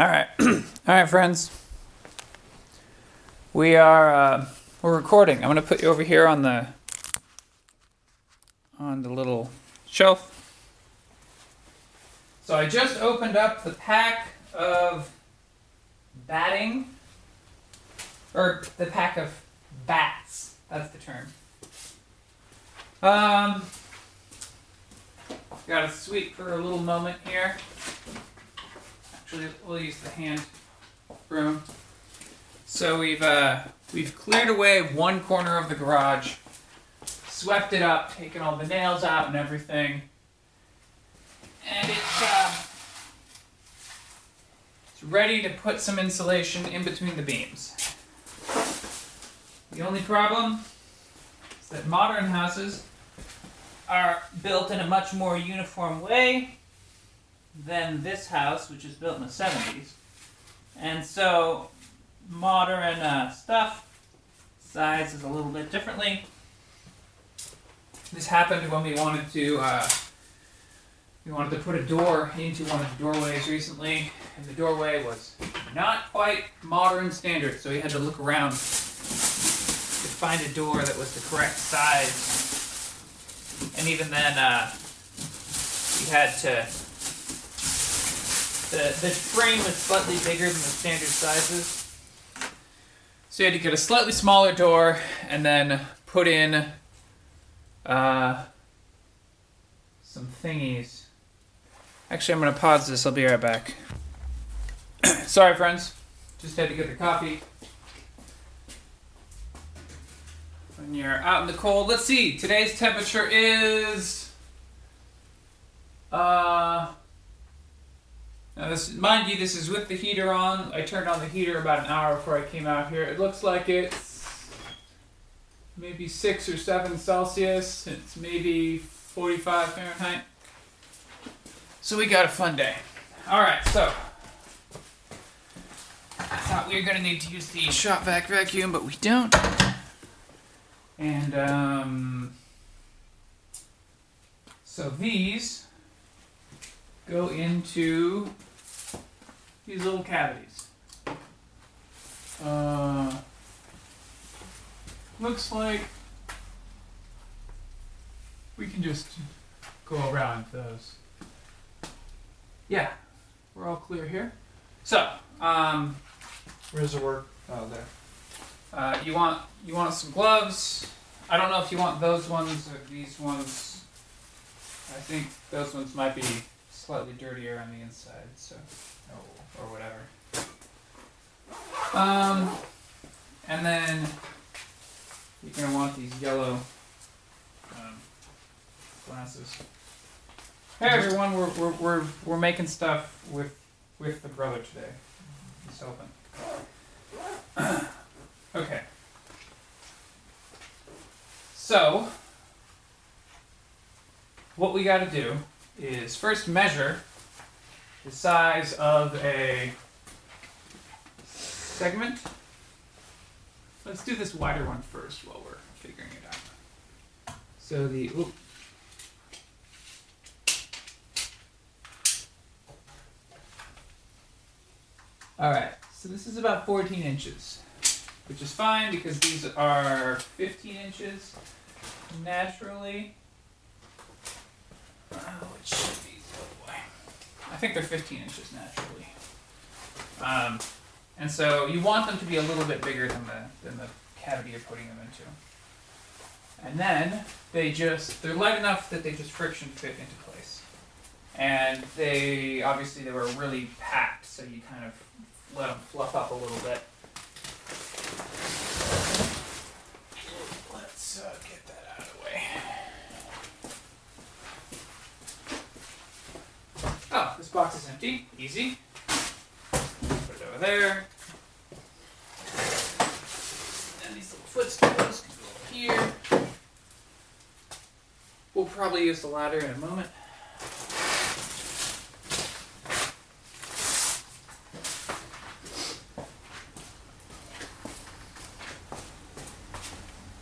All right, all right, friends. We are uh, we're recording. I'm gonna put you over here on the on the little shelf. So I just opened up the pack of batting, or the pack of bats. That's the term. Um, got to sweep for a little moment here. Actually, we'll use the hand broom. So we've uh, we've cleared away one corner of the garage, swept it up, taken all the nails out and everything, and it's uh, it's ready to put some insulation in between the beams. The only problem is that modern houses are built in a much more uniform way than this house, which is built in the 70s. And so, modern uh, stuff sizes a little bit differently. This happened when we wanted to uh, we wanted to put a door into one of the doorways recently, and the doorway was not quite modern standard, so we had to look around to find a door that was the correct size. And even then, uh, we had to the, the frame was slightly bigger than the standard sizes. So you had to get a slightly smaller door and then put in uh, some thingies. Actually, I'm going to pause this. I'll be right back. Sorry, friends. Just had to get the coffee. When you're out in the cold, let's see. Today's temperature is. Uh, now this, mind you, this is with the heater on. I turned on the heater about an hour before I came out here. It looks like it's maybe six or seven Celsius. It's maybe 45 Fahrenheit. So we got a fun day. All right, so I thought we were gonna need to use the shop vac vacuum, but we don't. And um, so these go into these little cavities. Uh, looks like we can just go around those. Yeah, we're all clear here. So, um, Where's the word? Oh, there. uh, you want you want some gloves. I don't know if you want those ones or these ones. I think those ones might be slightly dirtier on the inside, so or whatever. Um, and then you're gonna want these yellow um, glasses. Hey everyone, we're, we're, we're, we're making stuff with with the brother today. He's helping. okay. So, what we got to do is first measure the size of a segment. Let's do this wider one first while we're figuring it out. So the oop. All right, so this is about 14 inches, which is fine because these are 15 inches naturally. Oh, it should be. I think they're 15 inches naturally. Um, and so you want them to be a little bit bigger than the, than the cavity you're putting them into. And then they just, they're light enough that they just friction fit into place. And they, obviously they were really packed, so you kind of let them fluff up a little bit. Let's uh, get that out of the way. Oh, this box is empty. Easy. Put it over there. And these little footstools can go over here. We'll probably use the ladder in a moment.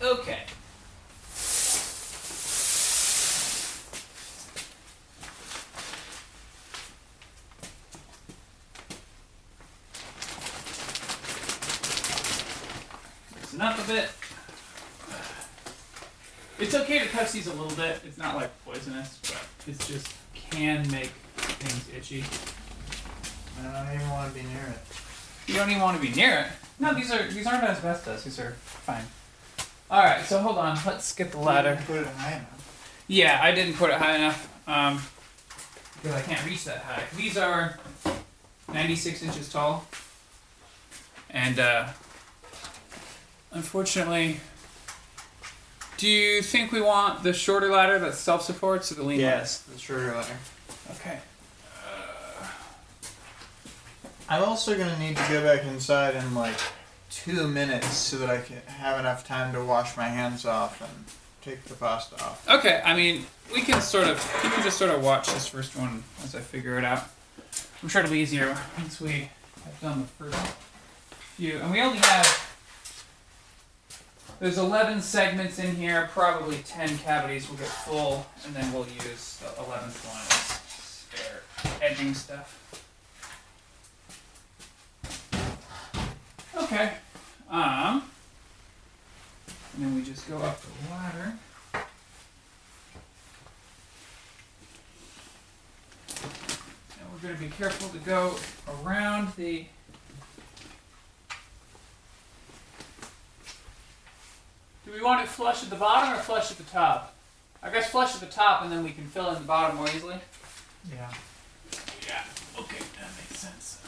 Okay. loosen up a bit. It's okay to touch these a little bit. It's not like poisonous, but it just can make things itchy. I don't even want to be near it. You don't even want to be near it. No, these are these aren't asbestos. These are fine. All right, so hold on. Let's get the ladder. Put it high enough. Yeah, I didn't put it high enough um, because I can't reach that high. These are 96 inches tall, and uh, unfortunately, do you think we want the shorter ladder that self-supports or the lean Yes, the shorter ladder. ladder? Okay. Uh, I'm also gonna need to go back inside in like two minutes so that I can have enough time to wash my hands off and take the pasta off. Okay, I mean, we can sort of, you can just sort of watch this first one as I figure it out. I'm sure it'll be easier once we have done the first few. And we only have, there's 11 segments in here, probably 10 cavities will get full, and then we'll use the 11th one as spare edging stuff. Okay, um, and then we just go up the ladder. And we're going to be careful to go around the. Do we want it flush at the bottom or flush at the top? I guess flush at the top and then we can fill in the bottom more easily. Yeah. Yeah, okay, that makes sense.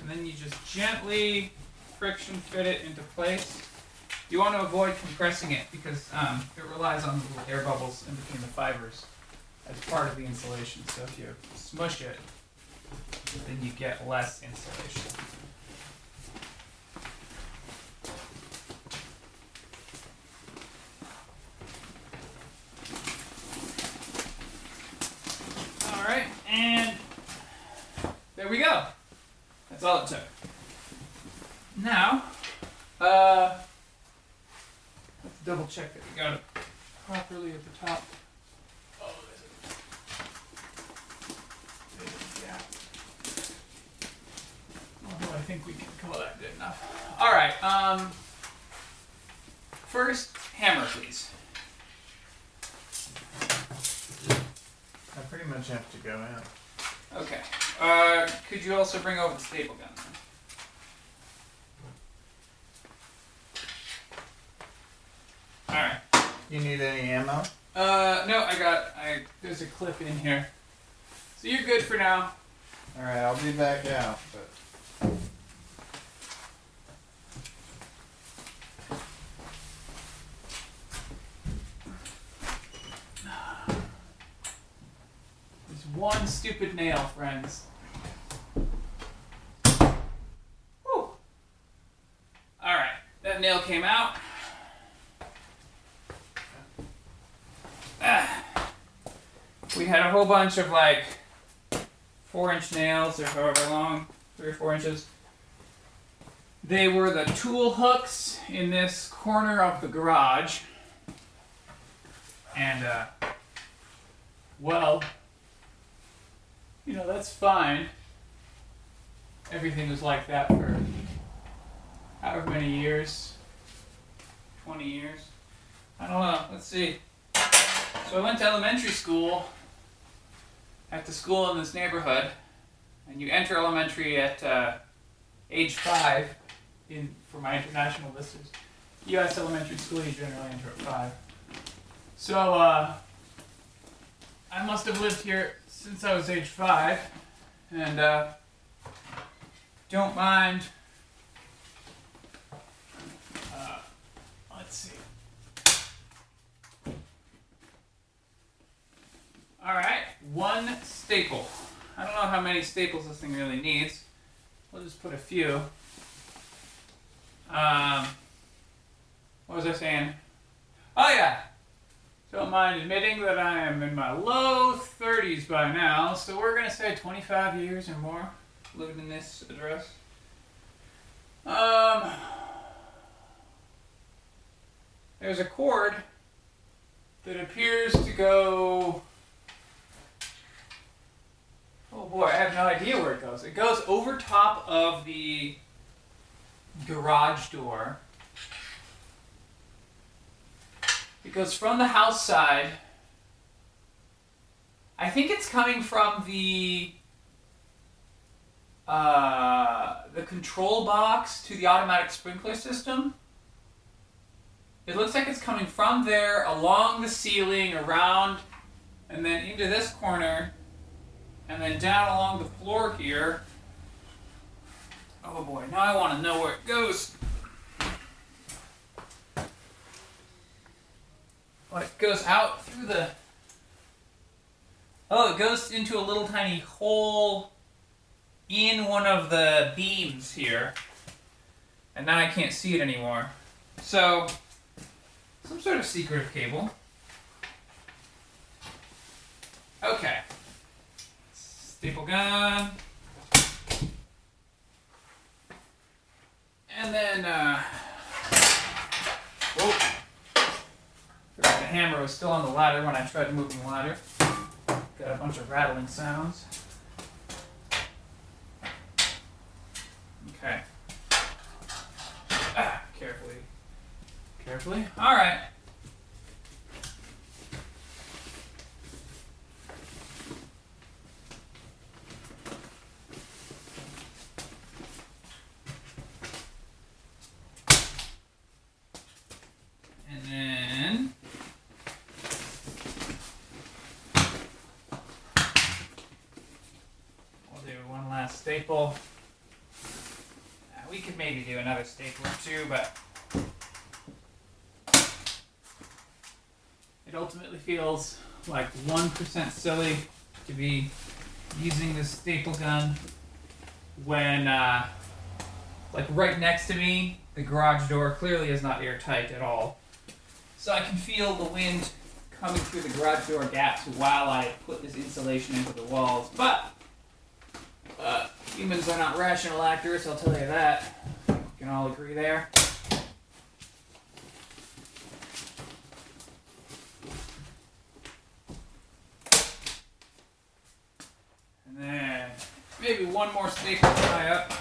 And then you just gently friction fit it into place. You want to avoid compressing it because um, it relies on the little air bubbles in between the fibers as part of the insulation. So if you smush it, then you get less insulation. All right, and there we go. That's all it took. Now, uh, let's double check that we got it properly at the top. Oh, there's a, there's a gap. Although I think we can call that good enough. All right. Um, first, hammer, please. I pretty much have to go out. Okay. Uh, could you also bring over the staple gun? All right. You need any ammo? Uh, no, I got. I there's a clip in here, so you're good for now. All right, I'll be back out. But There's one stupid nail, friends. Whew. All right, that nail came out. Ah. We had a whole bunch of like four inch nails or however long, three or four inches. They were the tool hooks in this corner of the garage. And, uh, well, you know, that's fine. Everything was like that for however many years 20 years. I don't know. Let's see. So I went to elementary school at the school in this neighborhood, and you enter elementary at uh, age five. In for my international listeners, U.S. elementary school you generally enter at five. So uh, I must have lived here since I was age five, and uh, don't mind. Uh, let's see. All right, one staple. I don't know how many staples this thing really needs. We'll just put a few. Um, what was I saying? Oh yeah. Don't mind admitting that I am in my low 30s by now, so we're gonna say 25 years or more living in this address. Um, there's a cord that appears to go Oh boy, I have no idea where it goes. It goes over top of the garage door. Goes from the house side. I think it's coming from the uh, the control box to the automatic sprinkler system. It looks like it's coming from there along the ceiling, around, and then into this corner, and then down along the floor here. Oh boy, now I want to know where it goes. It goes out through the. Oh, it goes into a little tiny hole in one of the beams here. And now I can't see it anymore. So, some sort of secretive cable. Okay. Staple gun. And then, uh. Whoa. The hammer was still on the ladder when I tried moving the ladder. Got a bunch of rattling sounds. Okay. Ah, carefully. Carefully. All right. And then we'll do one last staple. Uh, we could maybe do another staple two, but it ultimately feels like 1% silly to be using this staple gun when, uh, like, right next to me, the garage door clearly is not airtight at all. So I can feel the wind coming through the garage door gaps while I put this insulation into the walls. But uh, humans are not rational actors, I'll tell you that. Can all agree there. And then maybe one more staple tie up.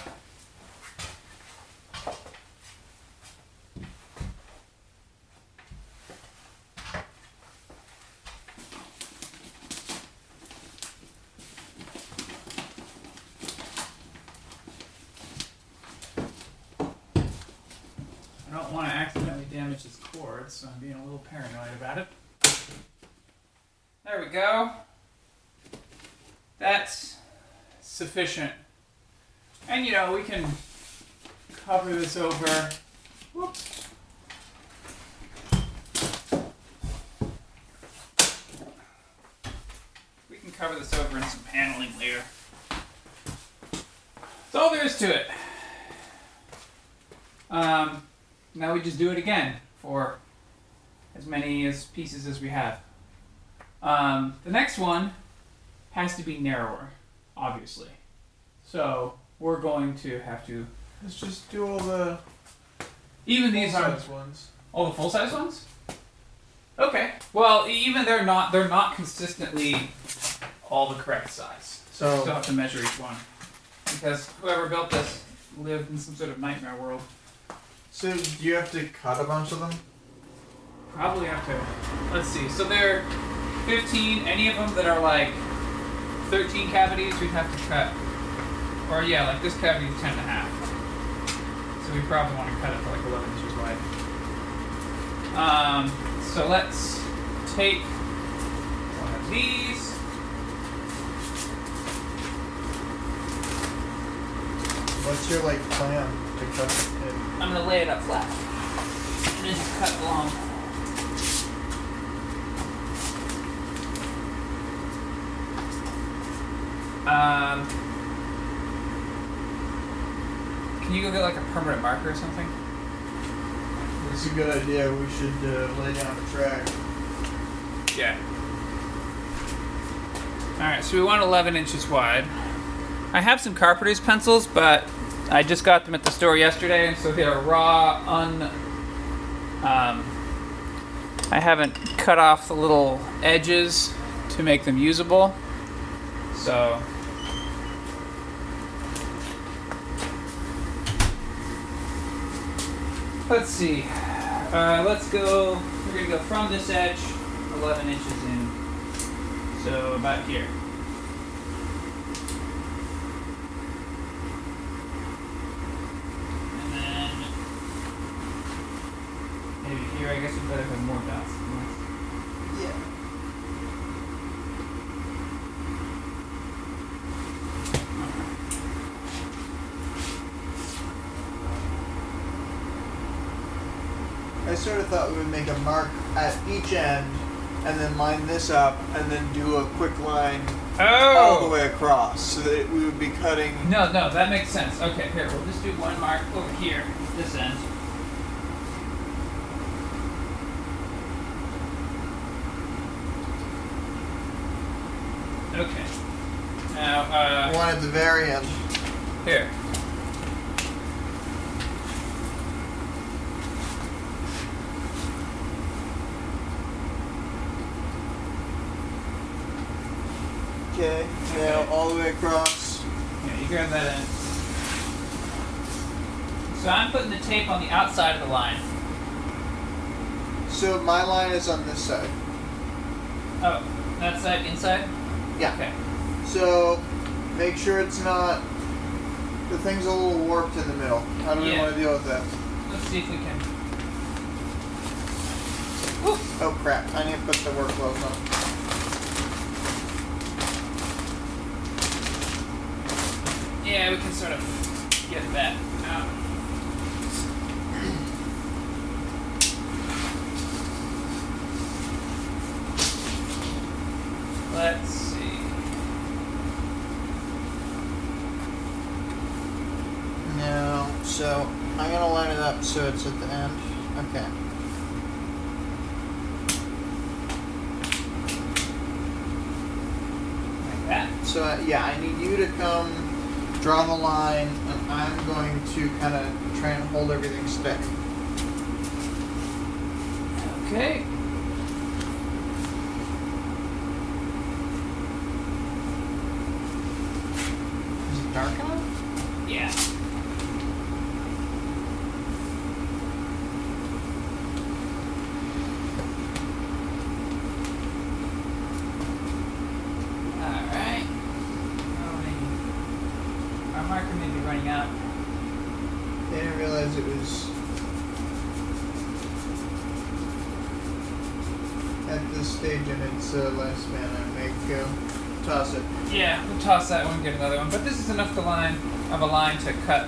I don't want to accidentally damage this cord, so I'm being a little paranoid about it. There we go. That's sufficient. And you know, we can cover this over. Whoops. We can cover this over in some paneling later. That's all there is to it. Um, now we just do it again for as many as pieces as we have. Um, the next one has to be narrower, obviously. So we're going to have to Let's just do all the even these are ones. all the full size ones. Okay. Well, even they're not they're not consistently all the correct size. So you Still have to measure each one because whoever built this lived in some sort of nightmare world. So do you have to cut a bunch of them? Probably have to. Let's see. So there are 15. Any of them that are like 13 cavities, we'd have to cut. Or yeah, like this cavity is 10 and a half. So we probably want to cut it to like 11 inches wide. Um, so let's take one of these. What's your like plan to cut it? I'm gonna lay it up flat. And then just cut along. Um, can you go get like a permanent marker or something? It's a good idea. We should uh, lay down a track. Yeah. Alright, so we want 11 inches wide. I have some carpenter's pencils, but I just got them at the store yesterday, and so they're raw, un. Um, I haven't cut off the little edges to make them usable. So Let's see. Uh, let's go. We're gonna go from this edge, 11 inches in. So about here. And then maybe here. I guess we better have more dots. than this. Yeah. I sort of thought we would make a mark at each end and then line this up and then do a quick line all the Oh. way across so that we would be cutting. No, no, that makes sense. Okay, here we'll just do one mark over here, this end. Okay. Now, uh, One at the very end. here. Okay. Now all the way across. Yeah, you grab that end. So I'm putting the tape on the outside of the line. So my line is on this side. Oh, that side inside? Yeah. Okay. So make sure it's not. The thing's a little warped in the middle. How do we Yeah. want to deal with that? Let's see if we can. Oh crap! I need to put the work gloves on. Yeah, we can sort of get that out. Let's see. No. So I'm gonna line it up so it's at the end. Okay. Like that. So uh, yeah, I need you to come draw the line, and I'm going to kind of try and hold everything steady. Okay. Is it dark enough? Yeah. Alright. Oh, maybe. Our marker may be running out. I didn't realize it was at this stage in its uh, lifespan. I may go toss it. Yeah, we'll toss that one, get another one. But this is enough to line of a line to cut.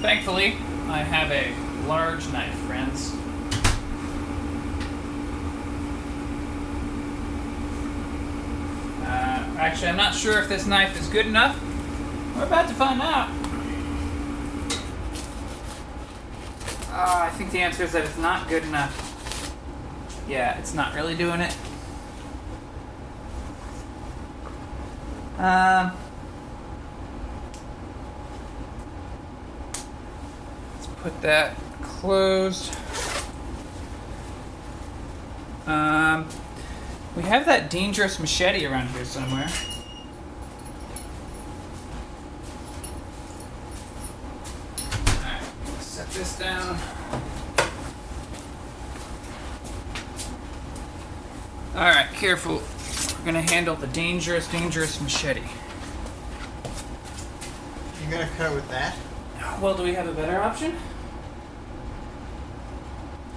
Thankfully, I have a large knife, friends. Uh, actually, I'm not sure if this knife is good enough. We're about to find out. Uh, I think the answer is that it's not good enough. Yeah, it's not really doing it. Um, let's put that closed. Um, we have that dangerous machete around here somewhere. Alright, set this down. Alright, careful. We're gonna handle the dangerous, dangerous machete. You gonna cut with that? Well, do we have a better option?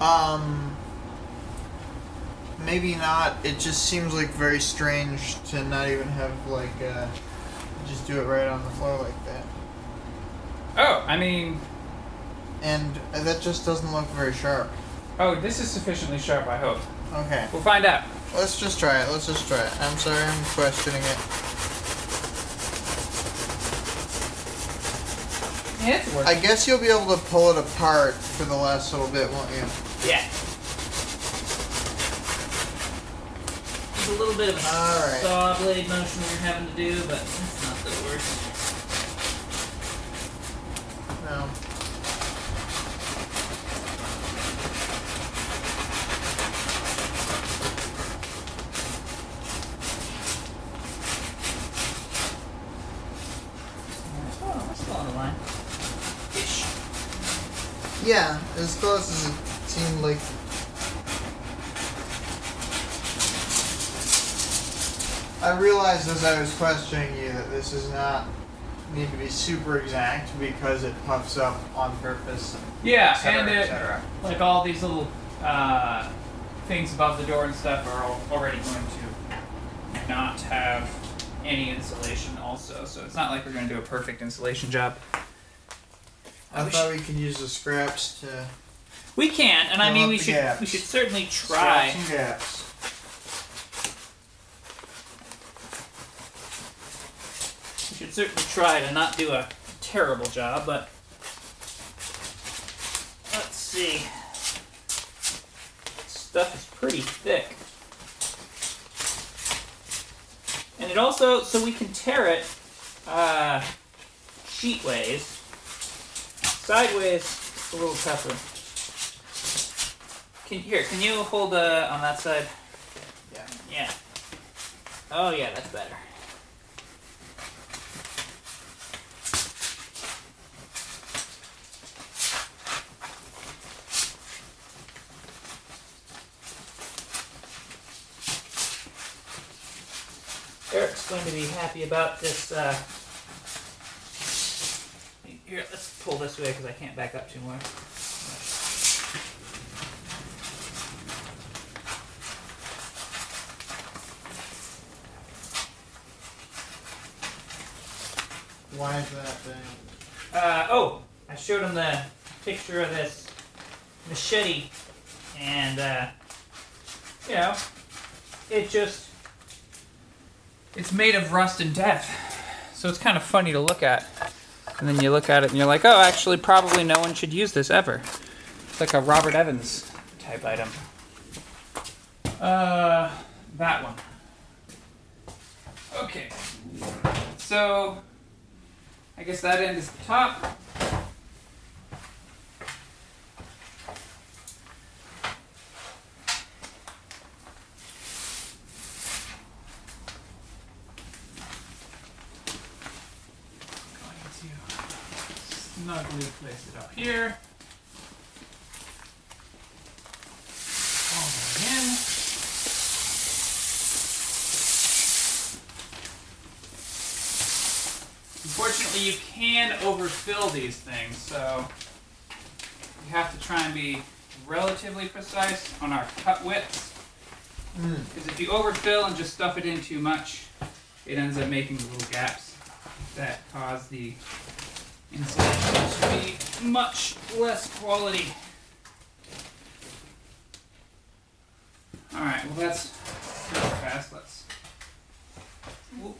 Um, maybe not. It just seems like very strange to not even have like uh, just do it right on the floor like that, Oh, I mean, and that just doesn't look very sharp. oh, this is sufficiently sharp, I hope. Okay, We'll find out. Let's just try it. Let's just try it. I'm sorry, I'm questioning it. Yeah, it's working. I guess you'll be able to pull it apart for the last little bit, won't you? yeah. There's a little bit of a All right. saw blade motion you're having to do, but it's not the worst. No. Oh, we're still on the line. Ish. Yeah, as close as it seemed like. I realized as I was questioning you that this does not need to be super exact because it puffs up on purpose, Yeah, etc. and it, like all these little uh, things above the door and stuff are al- already going to not have any insulation also so it's not like we're going to do a perfect insulation job I wish- thought we could use the scraps to we can and i mean we should gaps. we should certainly try scraps and gaps. Should certainly try to not do a terrible job but let's see. Stuff is pretty thick. And it also so we can tear it uh, sheet ways sideways a little tougher. Can here can you hold uh, on that side? Yeah. yeah. Oh yeah that's better Eric's going to be happy about this. Uh... Here, let's pull this way because I can't back up too much. Why is that thing? Uh, oh, I showed him the picture of this machete, and uh, you know, it just it's made of rust and death, so it's kind of funny to look at. And then you look at it and you're like, oh, actually, probably no one should use this ever. It's like a Robert Evans type item. Uh, that one. Okay. So, I guess that end is the top. Going to snugly place it up here. All that in. Unfortunately, you can overfill these things, so you have to try and be relatively precise on our cut widths. Mm. Because if you overfill and just stuff it in too much, it ends up making little gaps that cause the insulation to be much less quality. Alright, well that's super fast. Let's. Whoop.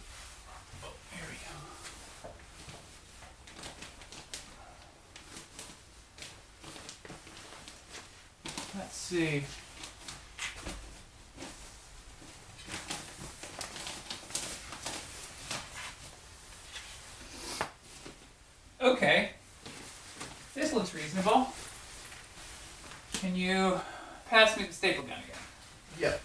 Oh, here we go. Let's see. Okay. This looks reasonable. Can you pass me the staple gun again? Yep.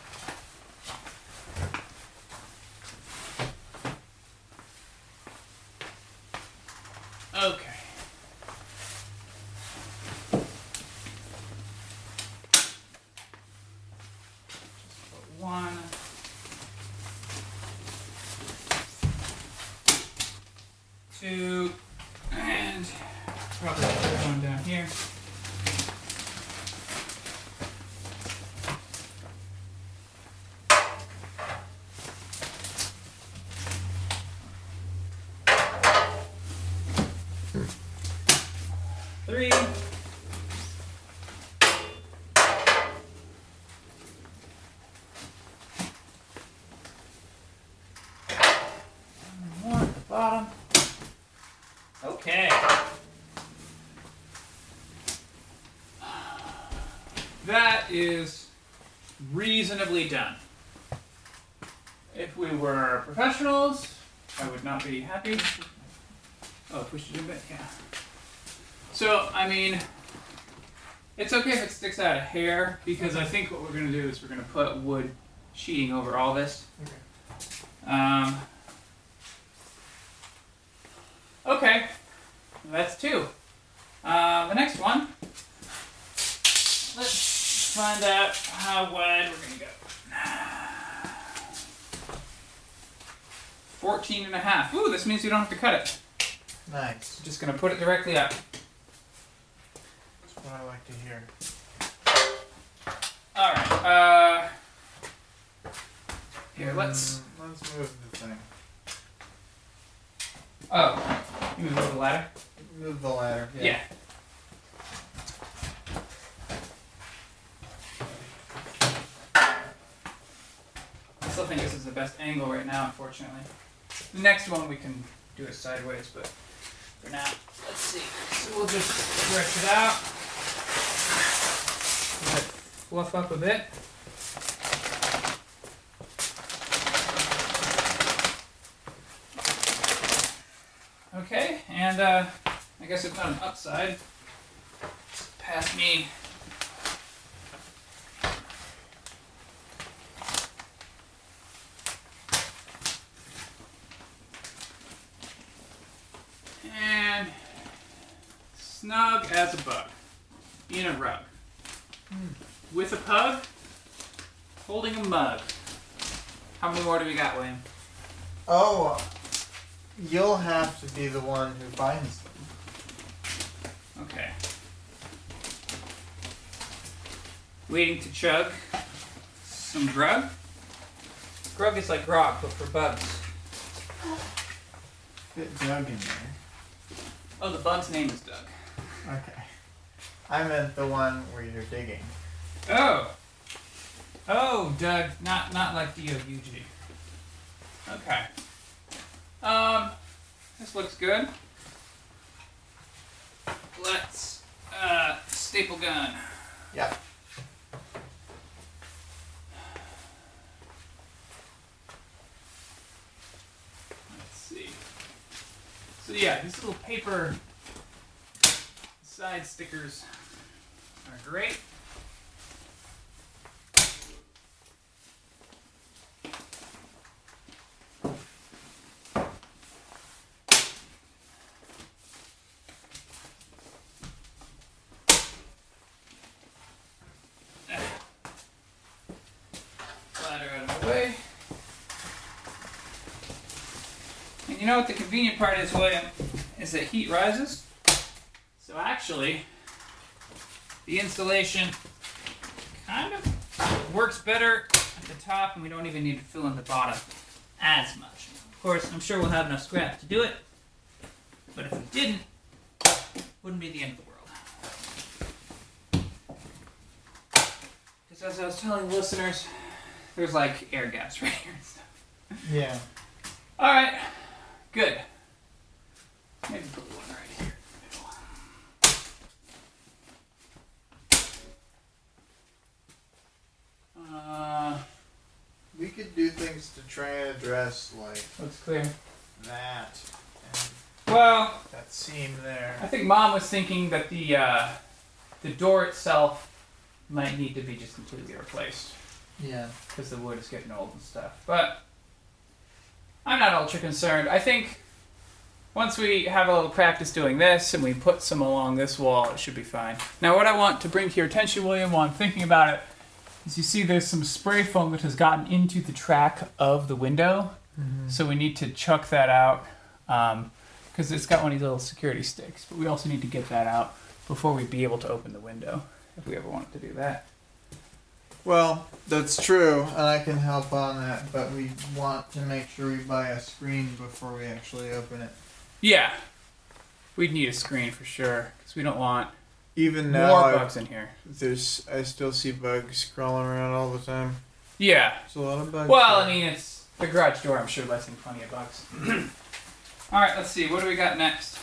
Okay. Just put one. Two. And probably put one down here. Three. One more at the bottom. Okay. That is reasonably done. If we were professionals, I would not be happy. Oh, push it a bit, yeah. So, I mean, it's okay if it sticks out a hair because I think what we're gonna do is we're gonna put wood sheeting over all this. Okay. Um, okay. That's two. Uh, the next one. Let's find out how wide we're gonna go. 14 and a half. Ooh, this means you don't have to cut it. Nice. I'm Just gonna put it directly up. That's what I like to hear. Alright, uh. Here, let's. Mm, let's move the thing. Oh, you move the ladder? Move the ladder. Yeah. I still think this is the best angle right now, unfortunately. The next one we can do it sideways, but for now, let's see. So we'll just stretch it out. Let it fluff up a bit. Okay, and uh, I guess it's not an upside. Pass me. And snug as a bug. In a rug. With a pug. Holding a mug. How many more do we got, William? Oh, you'll have to be the one who finds them. Okay. Waiting to chug some grub. Grub is like grog, but for bugs. Fit Doug in there. Oh, the bug's name is Doug. Okay. I meant the one where you're digging. Oh. Oh, Doug. Not not like D O U G. Okay. Um, this looks good. Let's uh staple gun. Yep. Let's see. So yeah, this little paper stickers are great. You know what the convenient part is, William? Is that heat rises. Actually, the insulation kind of works better at the top, and we don't even need to fill in the bottom as much. Of course, I'm sure we'll have enough scrap to do it, but if we didn't, wouldn't be the end of the world. Because as I was telling listeners, there's like air gaps right here and stuff. Yeah. All right, good. Maybe put one right here. Uh, We could do things to try and address like looks clear. that and Well, that seam there. I think Mom was thinking that the uh, the door itself might need to be just completely replaced Yeah. because the wood is getting old and stuff. But I'm not ultra concerned. I think once we have a little practice doing this and we put some along this wall, it should be fine. Now, what I want to bring to your attention, William, while I'm thinking about it, is you see there's some spray foam that has gotten into the track of the window. Mm-hmm. So we need to chuck that out um, because it's got one of these little security sticks. But we also need to get that out before we be able to open the window if we ever wanted to do that. Well, that's true, and I can help on that, but we want to make sure we buy a screen before we actually open it. Yeah, we'd need a screen for sure because we don't want Even now, more I- bugs in here. there's I still see bugs crawling around all the time. Yeah. There's a lot of bugs. Well, I mean, it's the garage door. I'm sure lets in plenty of bugs. All right, let's see. What do we got next?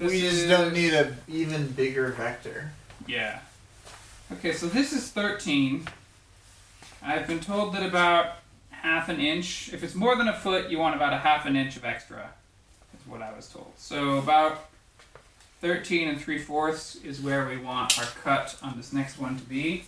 we just is- don't need a even bigger vector. Yeah. Okay, so this is 13. I've been told that about half an inch. If it's more than a foot, you want about a half an inch of extra. Is what I was told. So about 13 and 3 fourths is where we want our cut on this next one to be.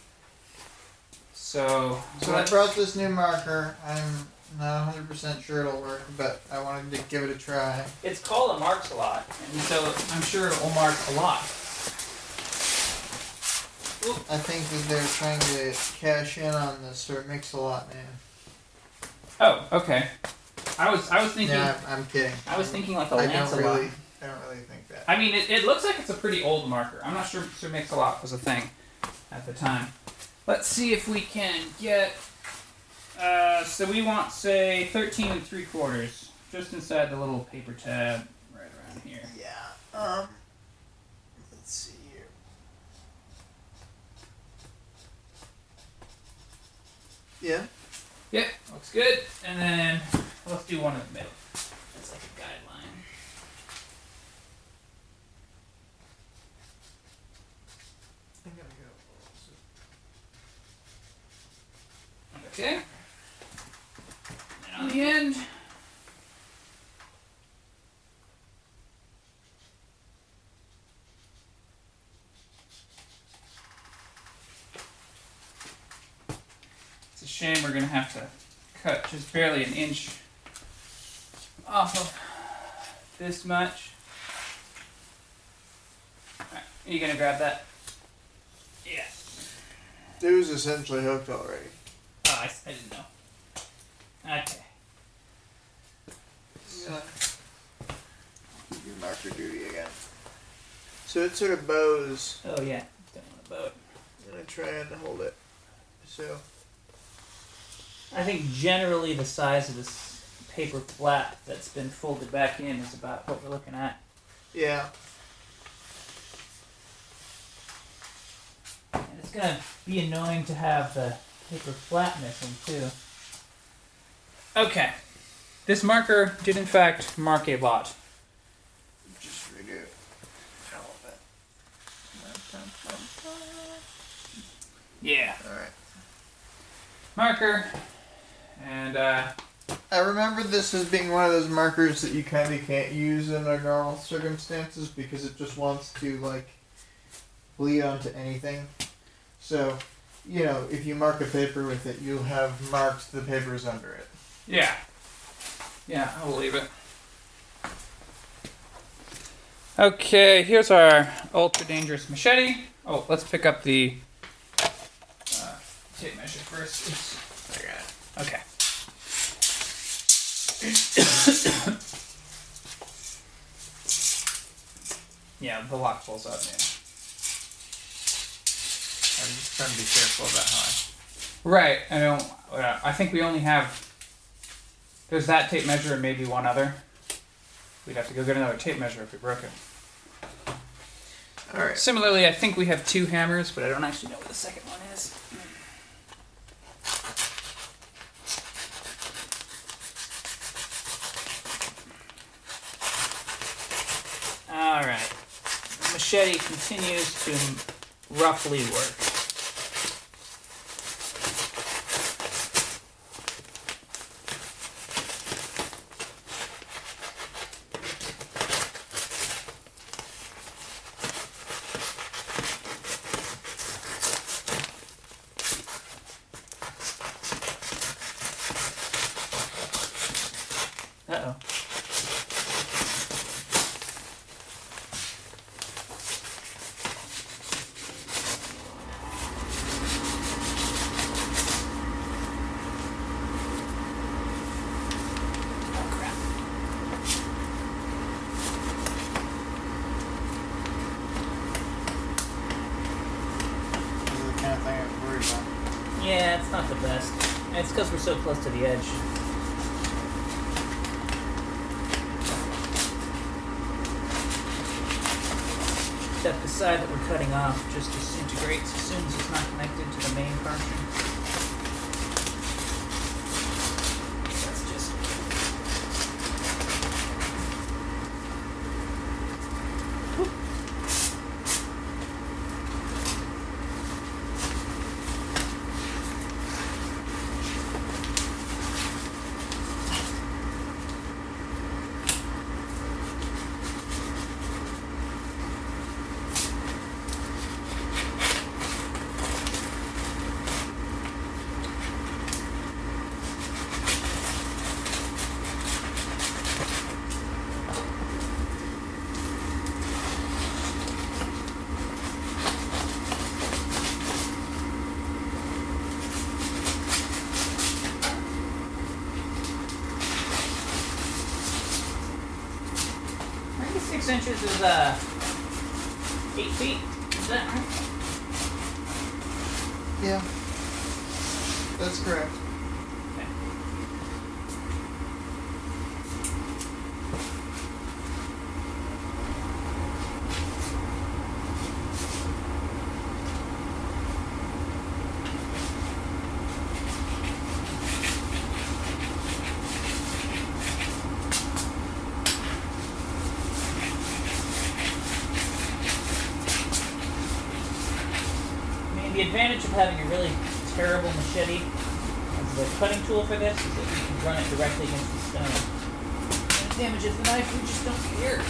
So, So I brought this new marker. I'm Not 100% sure it'll work, but I wanted to give it a try. It's called a Marks-A-Lot, and so I'm sure it will mark a lot. I think that they're trying to cash in on the Sir Mix-a-Lot man. Oh, okay. I was I was thinking Yeah, I'm, I'm kidding. I was thinking like a I Lancelot. don't really, I don't really think that. I mean, it, it looks like it's a pretty old marker. I'm not sure Sir Mix-a-Lot was a thing at the time. Let's see if we can get. Uh, so we want say 13 and three quarters, just inside the little paper tab right around here. Yeah. Um. Let's see here. Yeah. Yep, looks good. And then let's do one in the middle. That's like a guideline. I'm gonna go. Okay. And on the end. It's a shame we're gonna have to cut just barely an inch off of this much. Alright, are you gonna grab that? Yeah. It was essentially hooked already. Oh, I, I didn't know. Okay. Yeah. Your marker duty again. So it sort of bows. Oh yeah. Don't want to boat. I'm gonna try and hold it. So I think generally the size of this paper flap that's been folded back in is about what we're looking at. yeah. And it's gonna be annoying to have the paper flap missing too. Okay. This marker did in fact mark a lot. Just of it. Yeah. Alright. Marker. And uh I remember this as being one of those markers that you kind of can't use in our normal circumstances because it just wants to like bleed onto anything. So, you know, if you mark a paper with it, you'll have marked the papers under it. yeah. Yeah, I will leave it. Okay, here's our ultra dangerous machete. Oh, let's pick up the uh, tape measure first. I got it. Okay. yeah, the lock pulls up, man. I'm just trying to be careful about how I. Right. I don't. Uh, I think we only have. There's that tape measure and maybe one other. We'd have to go get another tape measure if we broke it. Alright. Similarly, I think we have two hammers, but I don't actually know where the second one is. All right. The machete continues to roughly work. Uh oh. Oh crap. This is the kind of thing I'm worried about. Yeah, it's not the best. It's because we're so close to the edge. Except the side that we're cutting off just disintegrates as soon as it's not connected to the main portion. Inches is uh eight feet. Is that right? Yeah. That's correct. Okay. I mean, the advantage of having a really terrible machete as the cutting tool for this is that you can run it directly against the stone. And it damages the knife, we just don't care.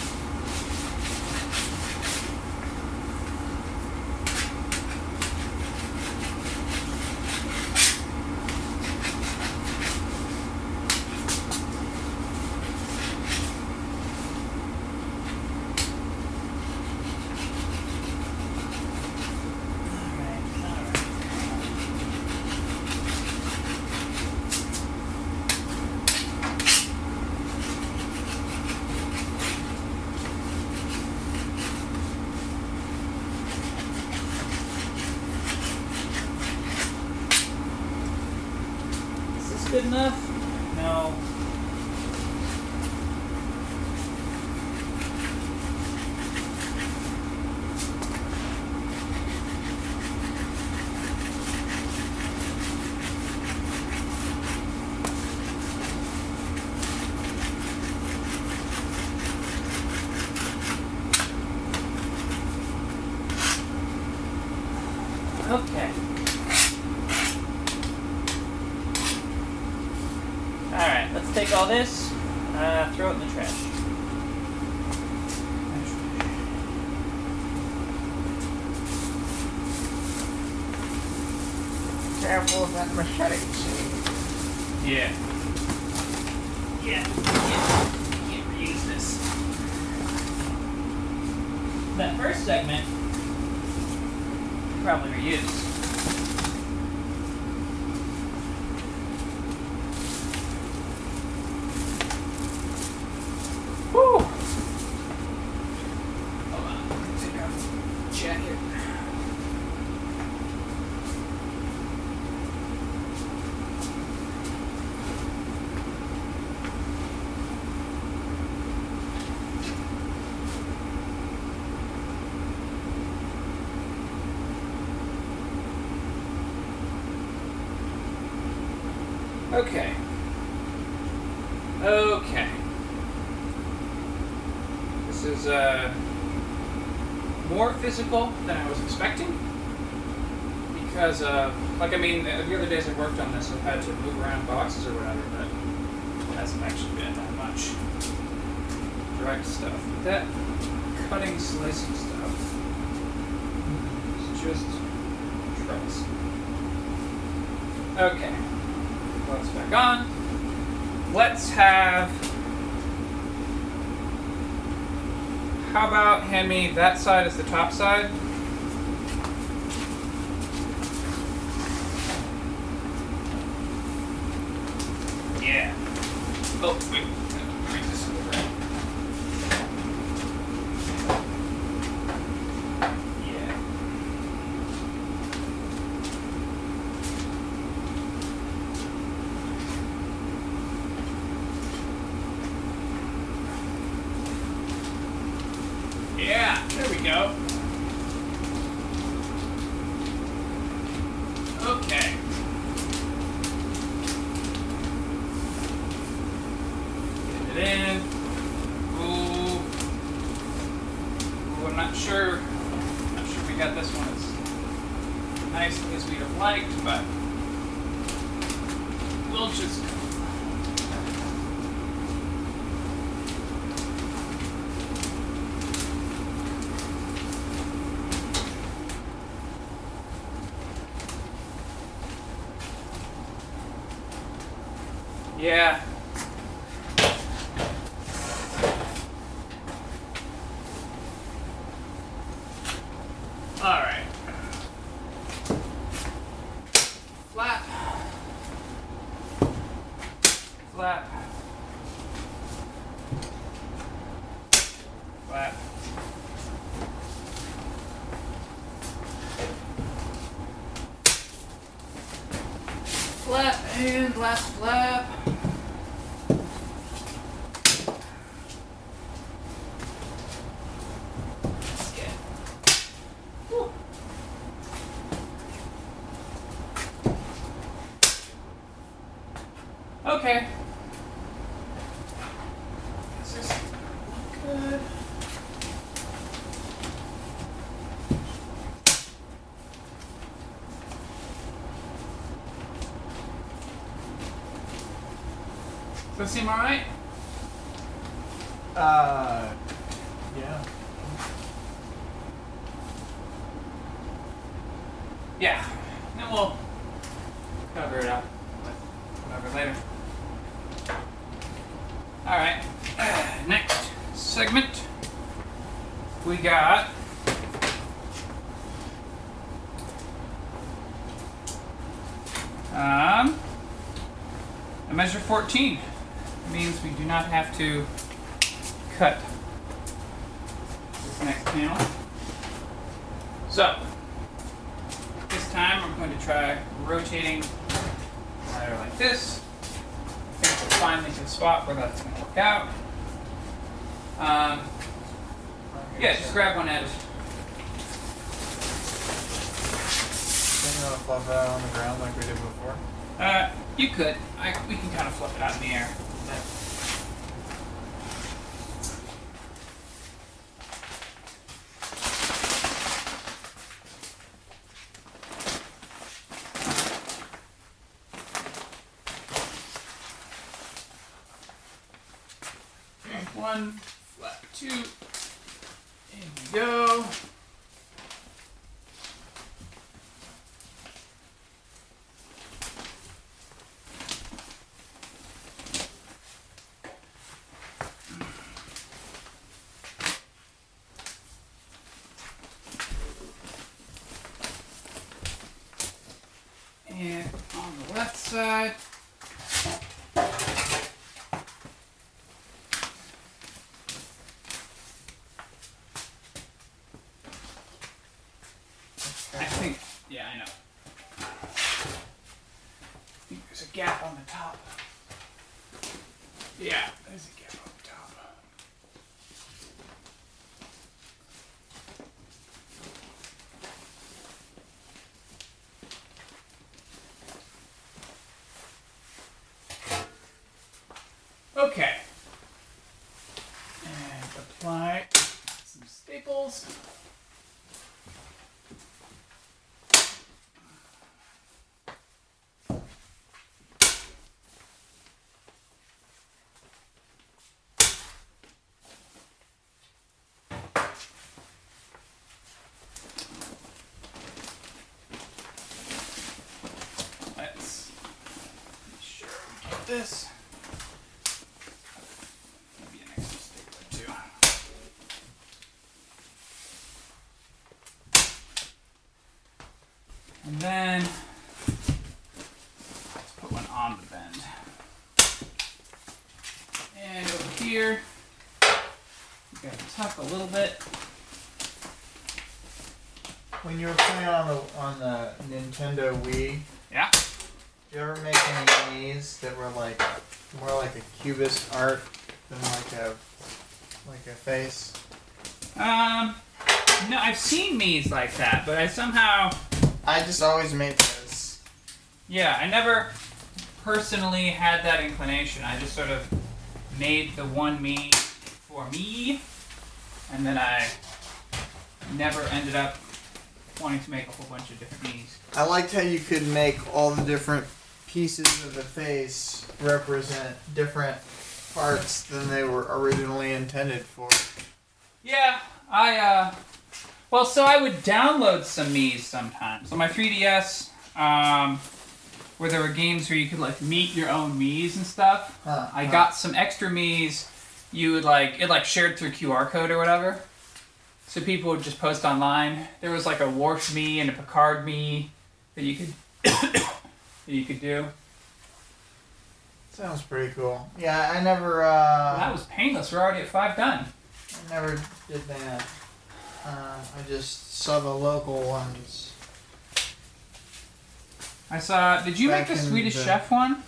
Alright, alright. Is this good enough? No. Okay. Alright, let's take all this, uh, throw it in the trash. Careful with that machete. Yeah. Yeah. Yeah. Can't reuse this. That first segment, probably reuse. Woo! Hold on. Take off the jacket. Okay. Okay. This is uh more physical than I was expecting. Because uh like I mean the other days I've worked on this I've had to move around boxes or whatever, but it hasn't actually been that much direct stuff. But that cutting slicing stuff is just troublesome. Okay. Gloves back on. Let's have. How about hand me that side as the top side? Seem alright? Uh, yeah. Yeah. Then we'll cover it up with whatever later. Alright. next segment. We got um a measure 14 means we do not have to cut this next panel. So, this time I'm going to try rotating either like this. I think we're finally to the spot where that's going to work out. Um, yeah, just grab one edge. Then you want to fluff it out on the ground like we did before? Uh, you could. I, we can kind of flip it out in the air. One, flap two. In we go. And on the left side. I think, yeah, I know. I think there's a gap on the top. Yeah, there's a gap on the top. Okay. And apply some staples. Let's make sure we get this. And then let's put one on the bend. And over here, you gotta tuck a little bit. When you were playing on the on the Nintendo Wii, Yeah. did you ever make any knees that were like more like a cubist art than like a like a face? Um, no, I've seen Mii's like that, but I somehow, I just always made those. yeah, I never personally had that inclination. I just sort of made the one Mii for me, and then I never ended up wanting to make a whole bunch of different Mii's. I liked how you could make all the different pieces of the face represent different parts than they were originally intended for. Yeah, I uh well so I would download some Mii's sometimes. On my 3DS, um where there were games where you could like meet your own Mii's and stuff. Huh, I huh. got some extra Mii's you would like it like shared through QR code or whatever. So people would just post online. There was like a Worf Mii and a Picard Mii that you could that you could do. Sounds pretty cool. Yeah, I never. that Uh, was painless. We're already at five done. I never did that. Uh, I just saw the local ones. I saw. Did you Back make the Swedish the- Chef one?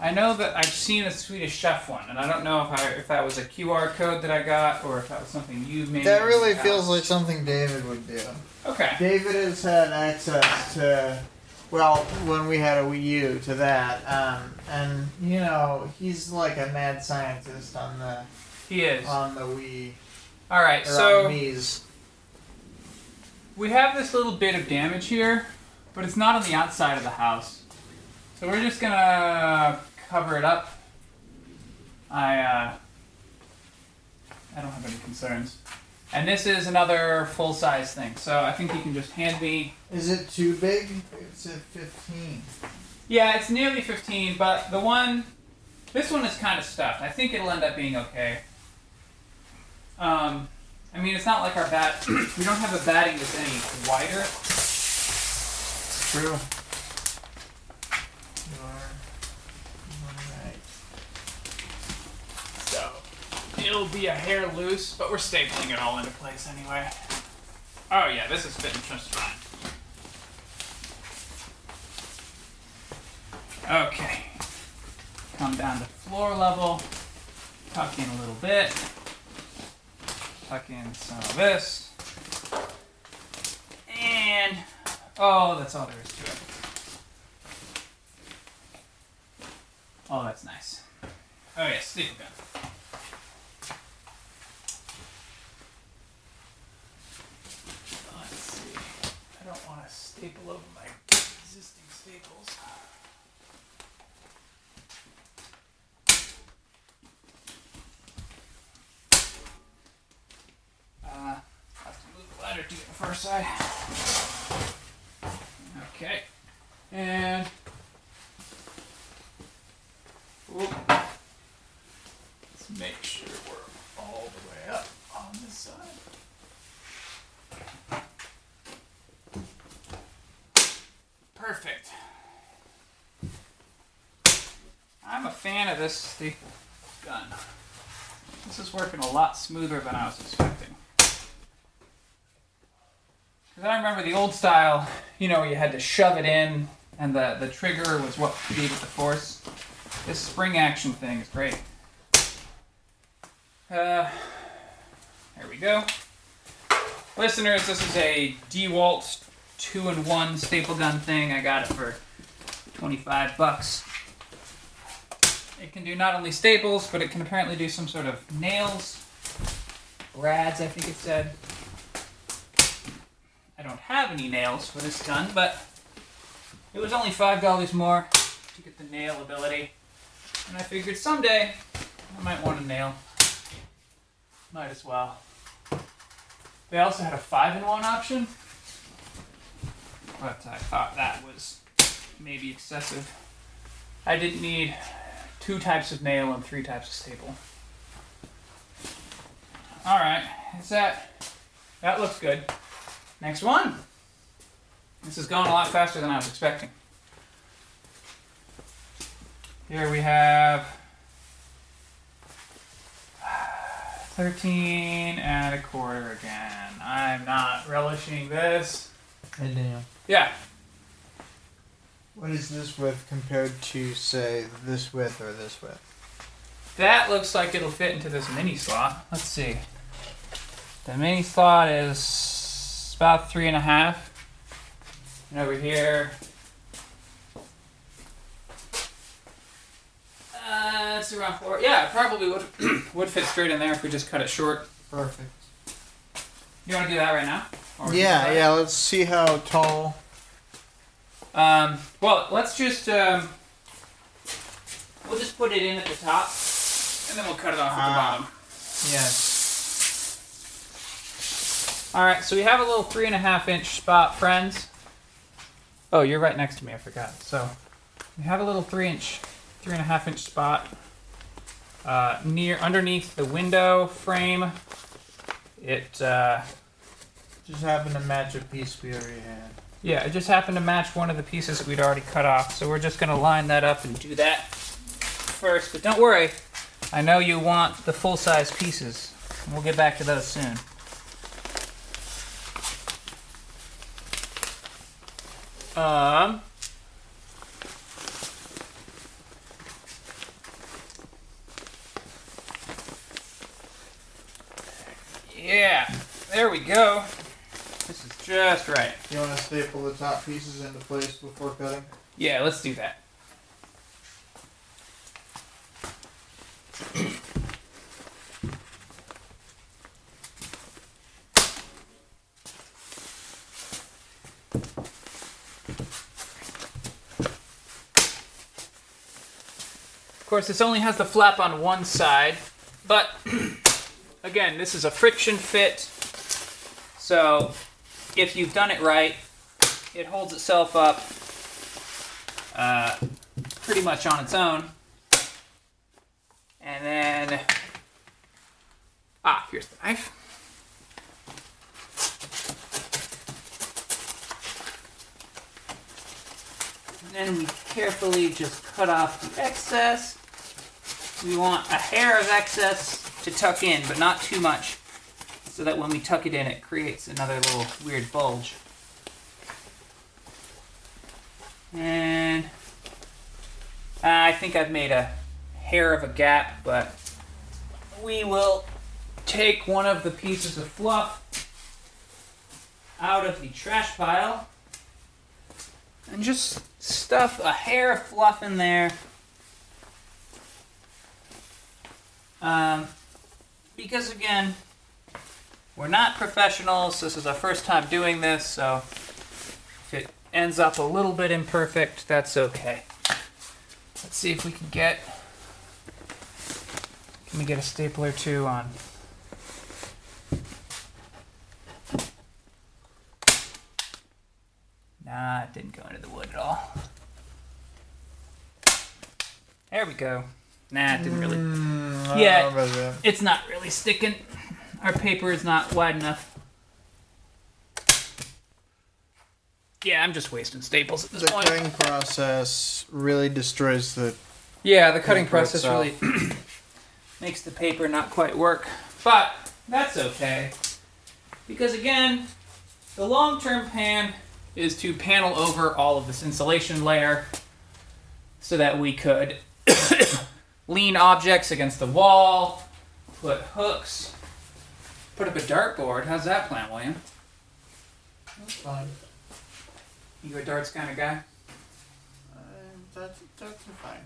I know that I've seen a Swedish Chef one, and I don't know if I if that was a QR code that I got or if that was something you made. That really feels like something David would do. Okay. David has had access to, well, when we had a Wii U, to that, um, and you know he's like a mad scientist on the He is. on the Wii All right. or So Mii's. we have this little bit of damage here, but it's not on the outside of the house. So we're just gonna cover it up. I uh, I don't have any concerns. And this is another full size thing, so I think you can just hand me. Is it too big? It's at fifteen. Yeah, it's nearly 15, but the one, this one is kind of stuffed. I think it'll end up being okay. Um, I mean, it's not like our bat. we don't have a batting that's any wider. True. You are. You are right. So it'll be a hair loose, but we're stapling it all into place anyway. Oh yeah, this is fitting just fine. Okay. Come down to floor level. Tuck in a little bit. Tuck in some of this. And oh, that's all there is to it. Oh, that's nice. Oh yeah, staple gun. Let's see. I don't want to staple over my existing staples. Uh, have to move the ladder to get the first side. Okay. And. Oop. Let's make sure we're all the way up on this side. Perfect. I'm a fan of this staple gun. This is working a lot smoother than I was expecting. Because I remember the old style, you know, you had to shove it in and the, the trigger was what gave it the force. This spring action thing is great. Uh, there we go. Listeners, this is a DeWalt two-in-one staple gun thing. I got it for 25 bucks. It can do not only staples, but it can apparently do some sort of nails. Brads, I think it said. I don't have any nails for this gun, but it was only $5 more to get the nail ability. And I figured someday I might want a nail. Might as well. They also had a 5 in 1 option, but I thought that was maybe excessive. I didn't need two types of nail and three types of staple. Alright, is that. That looks good. Next one! This is going a lot faster than I was expecting. Here we have 13 and a quarter again. I'm not relishing this. Hey Daniel. Yeah, What is this width compared to say this width or this width? that looks like it'll fit into this mini slot. Let's see. The mini slot is about three and a half. And over here, uh, it's around four. Yeah, it probably would would fit straight in there if we just cut it short. Perfect. You want to do that right now? Yeah, yeah. Let's see how tall. Um, well, let's just um, we'll just put it in at the top, and then we'll cut it off at the Ah. bottom. Yes. All right, so we have a little three and a half inch spot, friends. Oh, you're right next to me. I forgot. So we have a little three inch, three and a half inch spot uh, near underneath the window frame. It uh, Just happened to match a piece we already had. Yeah, it just happened to match one of the pieces that we'd already cut off. So we're just gonna line that up and do that first. But don't worry, I know you want the full size pieces. We'll get back to those soon. Um. Yeah, there we go. Just right. You want to staple the top pieces into place before cutting? Yeah, let's do that. Of course, this only has the flap on one side, but again, this is a friction fit. So, if you've done it right, it holds itself up uh, pretty much on its own. And then, ah, here's the knife. And then we carefully just cut off the excess. We want a hair of excess to tuck in, but not too much, so that when we tuck it in, it creates another little weird bulge. And uh, I think I've made a hair of a gap, but we will take one of the pieces of fluff out of the trash pile and just stuff a hair of fluff in there. Um, because again, we're not professionals. This is our first time doing this, so if it ends up a little bit imperfect, that's okay. Let's see if we can get. Can we get a stapler too on? Nah, it didn't go into the wood at all. There we go. Nah, it didn't really. Mm, Yeah. know about that. It's not really sticking. Our paper is not wide enough. Yeah, I'm just wasting staples at this point. The point. cutting process really destroys the. Yeah, the cutting Paper process itself. really makes the paper not quite work. But that's okay. Because again, the long term plan is to panel over all of this insulation layer so that we could lean objects against the wall, put hooks, put up a dartboard. How's that plan, William? That's fine. You a darts kind of guy? Uh, that's that's fine.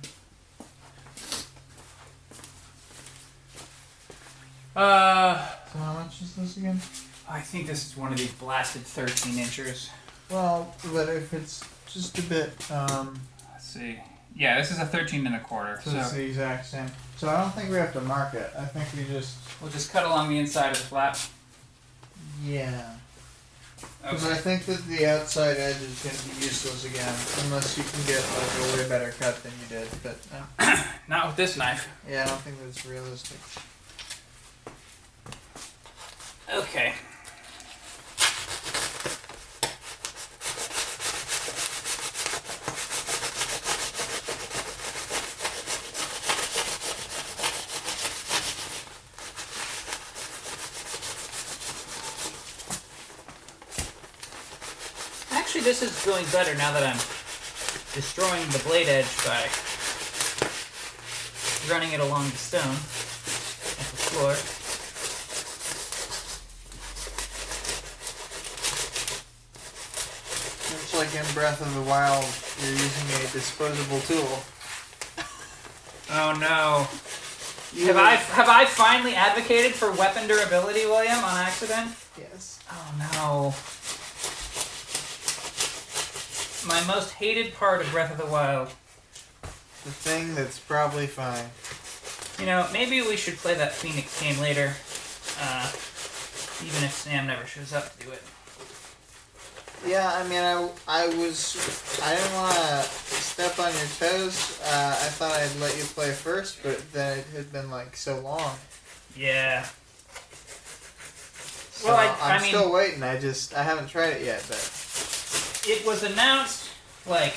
Uh, So how much is this again? I think this is one of these blasted 13 inchers. Well, but if it's just a bit, um, Let's see. Yeah, this is a 13 and a quarter. so So it's the exact same. So I don't think we have to mark it. I think we just, we'll just cut along the inside of the flap. yeah. Because Okay. I think that the outside edge is going to be useless again, unless you can get like a way better cut than you did. But uh, Not with this knife. yeah, I don't think that's realistic. Okay. This is going better now that I'm destroying the blade edge by running it along the stone at the floor. It's like in Breath of the Wild, you're using a disposable tool. Oh no. You Have I have I finally advocated for weapon durability, William, on accident? Yes. Oh no. My most hated part of Breath of the Wild. The thing that's probably fine. You know, maybe we should play that Phoenix game later. Uh, even if Sam never shows up to do it. Yeah, I mean, I, I was, I didn't want to step on your toes. Uh, I thought I'd let you play first, but then it had been like so long. Yeah. So Well, I- I'm I mean- still waiting. I just, I haven't tried it yet, but It was announced like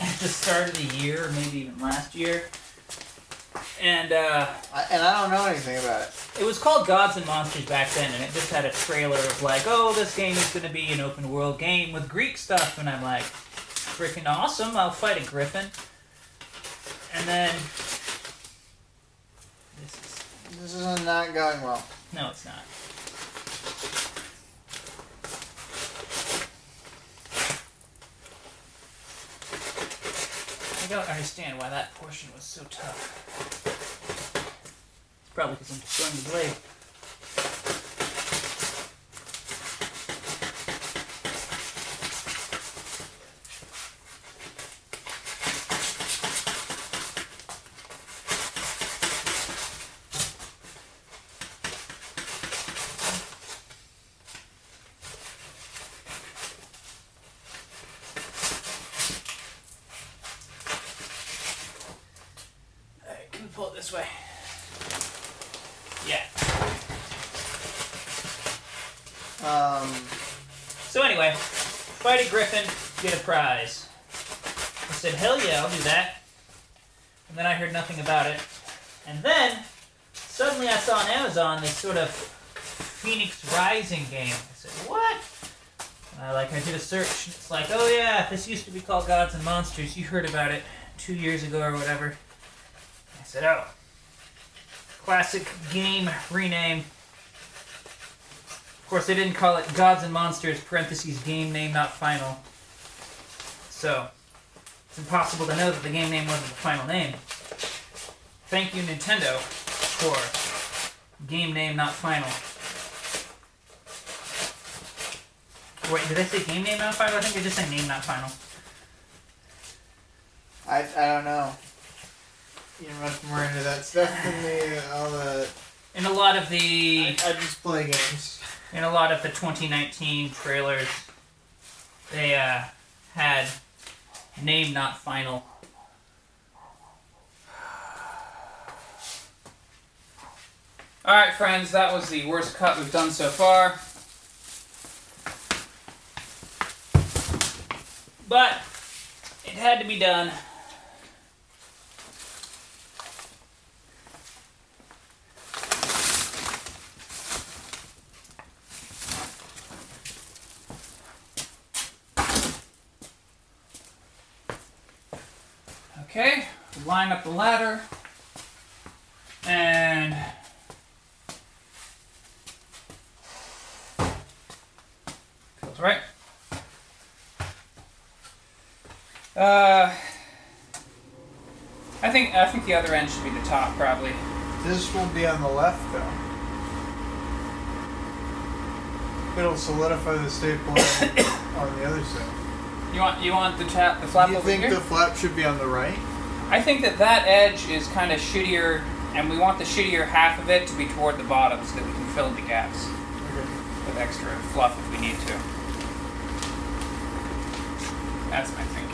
at the start of the year, maybe even last year. and uh, I, and I don't know anything about it. it was called Gods and Monsters back then, and it just had a trailer of like, oh, this game is going to be an open world game with Greek stuff, and I'm like, freaking awesome! I'll fight a griffin. And then this is This is not going well. no, it's not. Don't understand why that portion was so tough. It's probably because I'm destroying the blade. Alright, can we pull it this way? Yeah. Um, So anyway, fight a griffin, get a prize. I said, hell yeah, I'll do that. And then I heard nothing about it. And then, suddenly I saw on Amazon this sort of Fenyx Rising game. I said, what? I like I did a search. and It's like, oh yeah, this used to be called Gods and Monsters. You heard about it two years ago or whatever. I said, oh, classic game rename. Of course, they didn't call it Gods and Monsters (parentheses game name not final). So it's impossible to know that the game name wasn't the final name. Thank you, Nintendo, for game name not final. Wait, did I say game name not final? I think I just said name not final. I, I don't know. You're much more into that stuff than me. All the In a lot of I, the I just play games. in a lot of the 2019 trailers, they uh, had name not final. All right, friends, that was the worst cut we've done so far. But it had to be done. Okay, line up the ladder. And feels right. Uh, I think I think the other end should be the top probably. This will be on the left though. It'll solidify the staple on the other side. You want you want the tap the flap you over think here? the flap should be on the right? I think that that edge is kind of shittier, and we want the shittier half of it to be toward the bottom so that we can fill in the gaps Okay. with extra fluff if we need to. That's my thinking.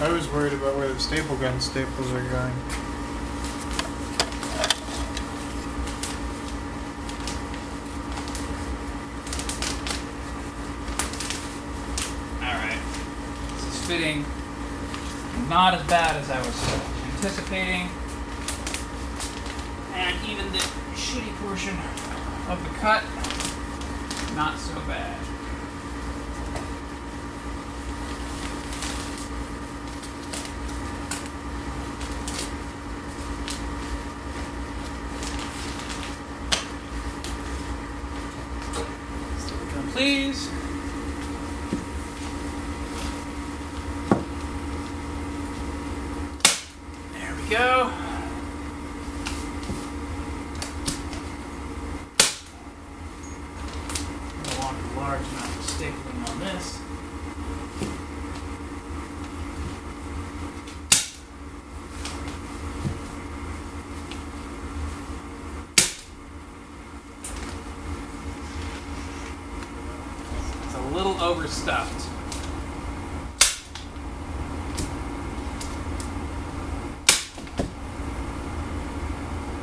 I was worried about where the staple gun staples are going. Alright. This is fitting not as bad as I was anticipating. And even the shitty portion of the cut, not so bad. Silicone, please. There we go. I want a large amount of stapling on this. It's a little overstuffed.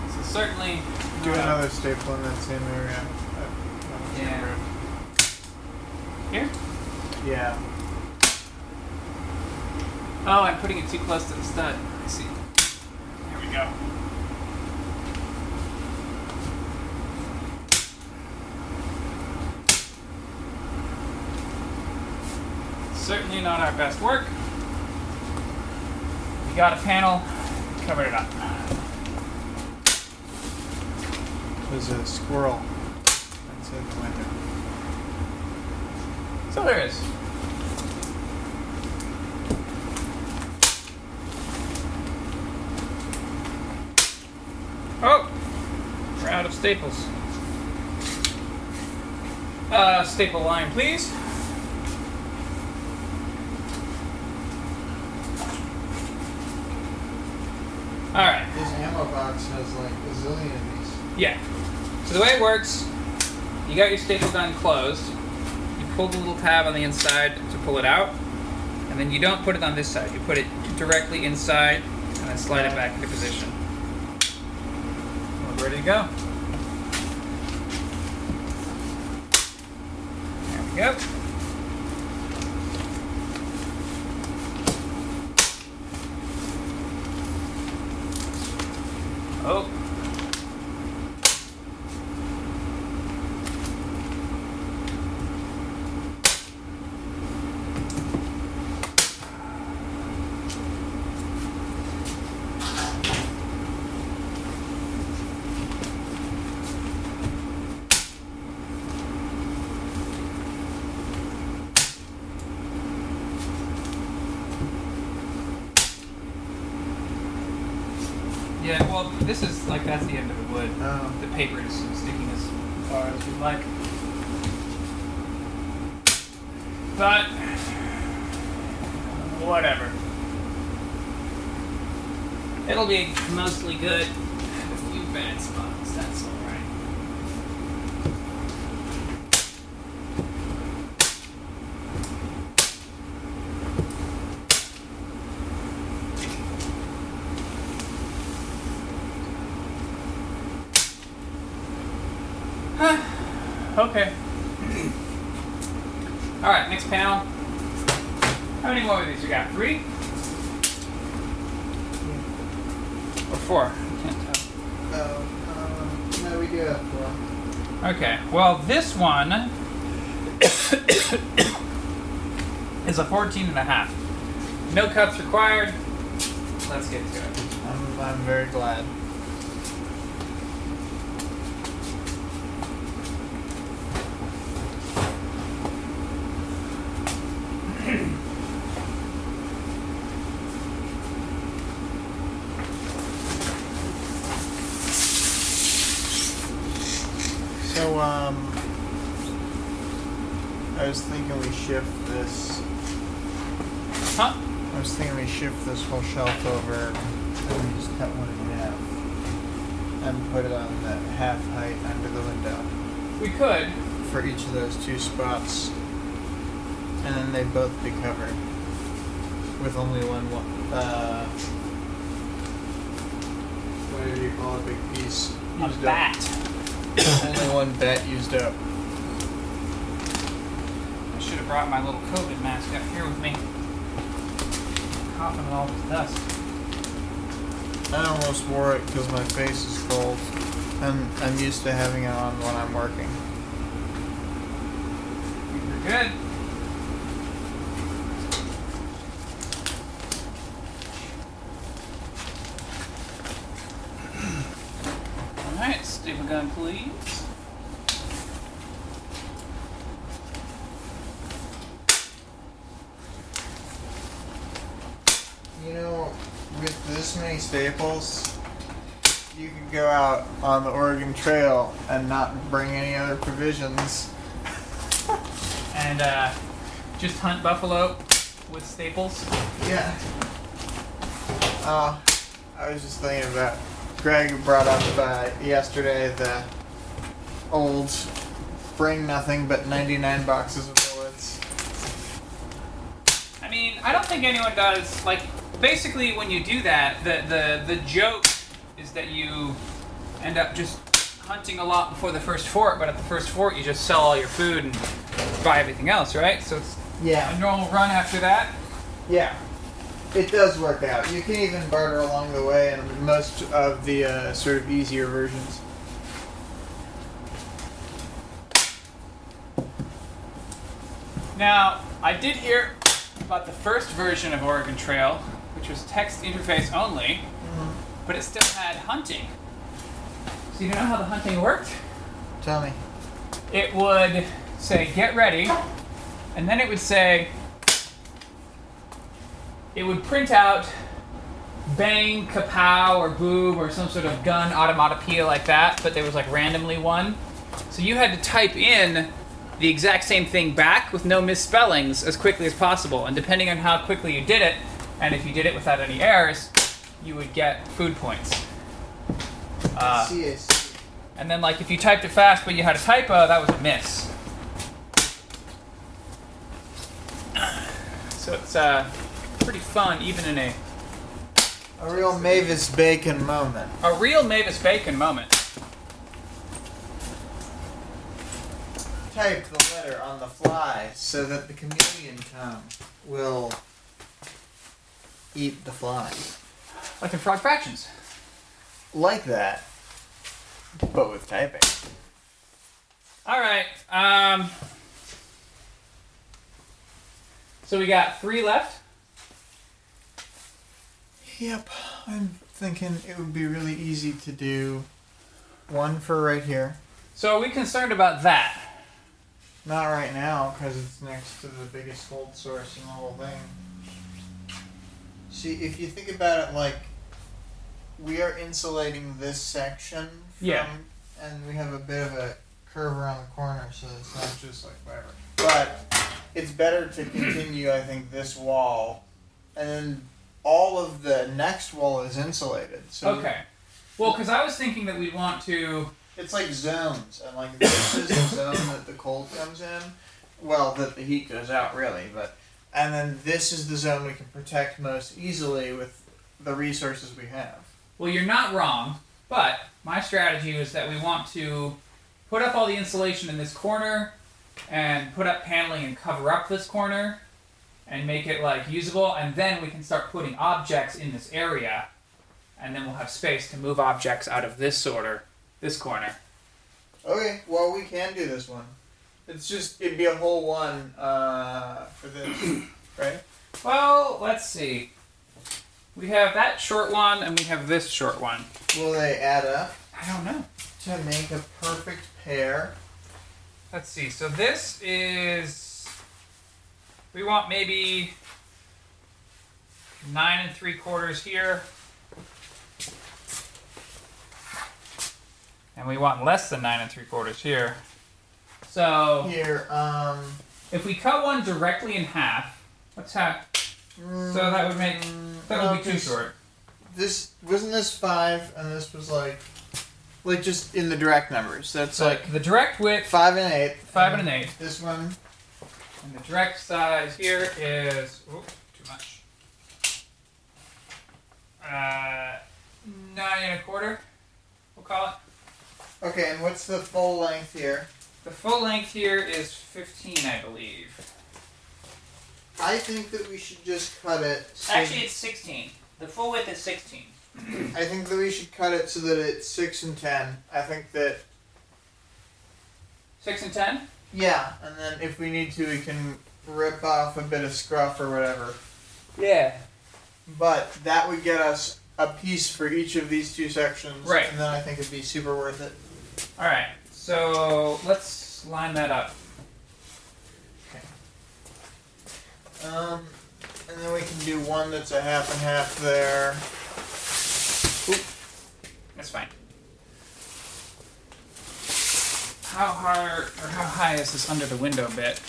So certainly Do a- another staple in that same area. Uh, Yeah. Here? Yeah. Oh, I'm putting it too close to the stud. Let's see. Here we go. Certainly not our best work. We got a panel, covered it up. There's a squirrel outside the window. So there is. Oh! We're out of staples. Uh, staple line, please. Alright. This ammo box has like a zillion of these. Yeah. So the way it works, you got your staple gun closed. You pull the little tab on the inside to pull it out, and then you don't put it on this side. You put it directly inside, and then slide it back into position. Ready to go. There we go. Oh. Yeah, well, this is like that's the end of the wood. Oh. The paper is sticking as far as we'd like. But whatever. It'll be mostly good. A few bad spots, that's alright. okay. Alright, next panel. How many more of these you got? Three? Or four? I can't tell. Oh, um, no, we do have four. Okay, well, this one is a 14 and a half. No cuts required. Let's get to it. I'm, I'm very glad. So, um, I was thinking we shift this. Huh? I was thinking we shift this whole shelf over and we just cut one in half and put it on the half height under the window We could. for each of those two spots, and then they'd both be covered with only one. wa- Uh, what do you call a big piece? A used up. bat. only one bat used up. I should have brought my little COVID mask up here with me. All this dust. I almost wore it because my face is cold, and I'm used to having it on when I'm working. You're good. Alright, staple gun, please. You know, with this many staples, you could go out on the Oregon Trail and not bring any other provisions. And uh, just hunt buffalo with staples. Yeah. Uh, I was just thinking about Greg brought up uh, yesterday the old bring nothing but 99 boxes of bullets. I mean, I don't think anyone does. Like, basically, when you do that, the the the joke is that you end up just hunting a lot before the first fort, but at the first fort, you just sell all your food and buy everything else, right? So it's yeah. a normal run after that. Yeah. It does work out. You can even barter along the way in most of the uh, sort of easier versions. Now, I did hear about the first version of Oregon Trail, which was text interface only, but it still had hunting. So you know how the hunting worked? Tell me. It would say get ready, and then it would say it would print out bang, kapow, or boob, or some sort of gun automatopoeia like that, but there was like randomly one. So you had to type in the exact same thing back with no misspellings as quickly as possible. And depending on how quickly you did it, and if you did it without any errors, you would get food points. Uh, see, I see. and then, like, if you typed it fast but you had a typo, that was a miss. So it's uh, pretty fun, even in a A real Mavis Beacon moment. a real Mavis Beacon moment. Type the letter on the fly so that the chameleon tongue will eat the fly. Like in Frog Fractions. Like that, but with typing. All right. Um. So we got three left. Yep, I'm thinking it would be really easy to do one for right here. So are we concerned about that? Not right now, because it's next to the biggest hold source in the whole thing. See, if you think about it like we are insulating this section from, Yeah. and we have a bit of a curve around the corner, so it's not just like whatever. But it's better to continue, I think, this wall, and then all of the next wall is insulated. So Okay. Well, because I was thinking that we'd want to. it's like zones, and like this is the zone that the cold comes in. Well, that the heat goes out, really, but and then this is the zone we can protect most easily with the resources we have. Well, you're not wrong, but my strategy was that we want to put up all the insulation in this corner and put up paneling and cover up this corner and make it like usable and then we can start putting objects in this area and then we'll have space to move objects out of this order, this corner. Okay, well we can do this one. It's just it'd be a whole one uh, for this, right? Well, let's see. We have that short one and we have this short one. Will they add up I don't know. to make a perfect pair? Let's see. So this is. We want maybe nine and three quarters here. And we want less than nine and three quarters here. So Here, um. if we cut one directly in half, let's have. So that would make- That would be too short. This wasn't this five, and this was like, like just in the direct numbers. That's So like the direct width, five and eight. five and an eight. This one, And the direct size here is oop, too much. Uh, nine and a quarter. We'll call it. okay, and what's the full length here? The full length here is fifteen, I believe. I think that we should just cut it. So Actually, it's 16. The full width is 16. I think that we should cut it so that it's six and ten. I think that Six and ten. yeah, and then if we need to, we can rip off a bit of scruff or whatever. Yeah. But that would get us a piece for each of these two sections, Right. And then I think it'd be super worth it. All right. So let's line that up. Um, and then we can do one that's a half and half there. That's fine. How hard or how high is this under the window bit?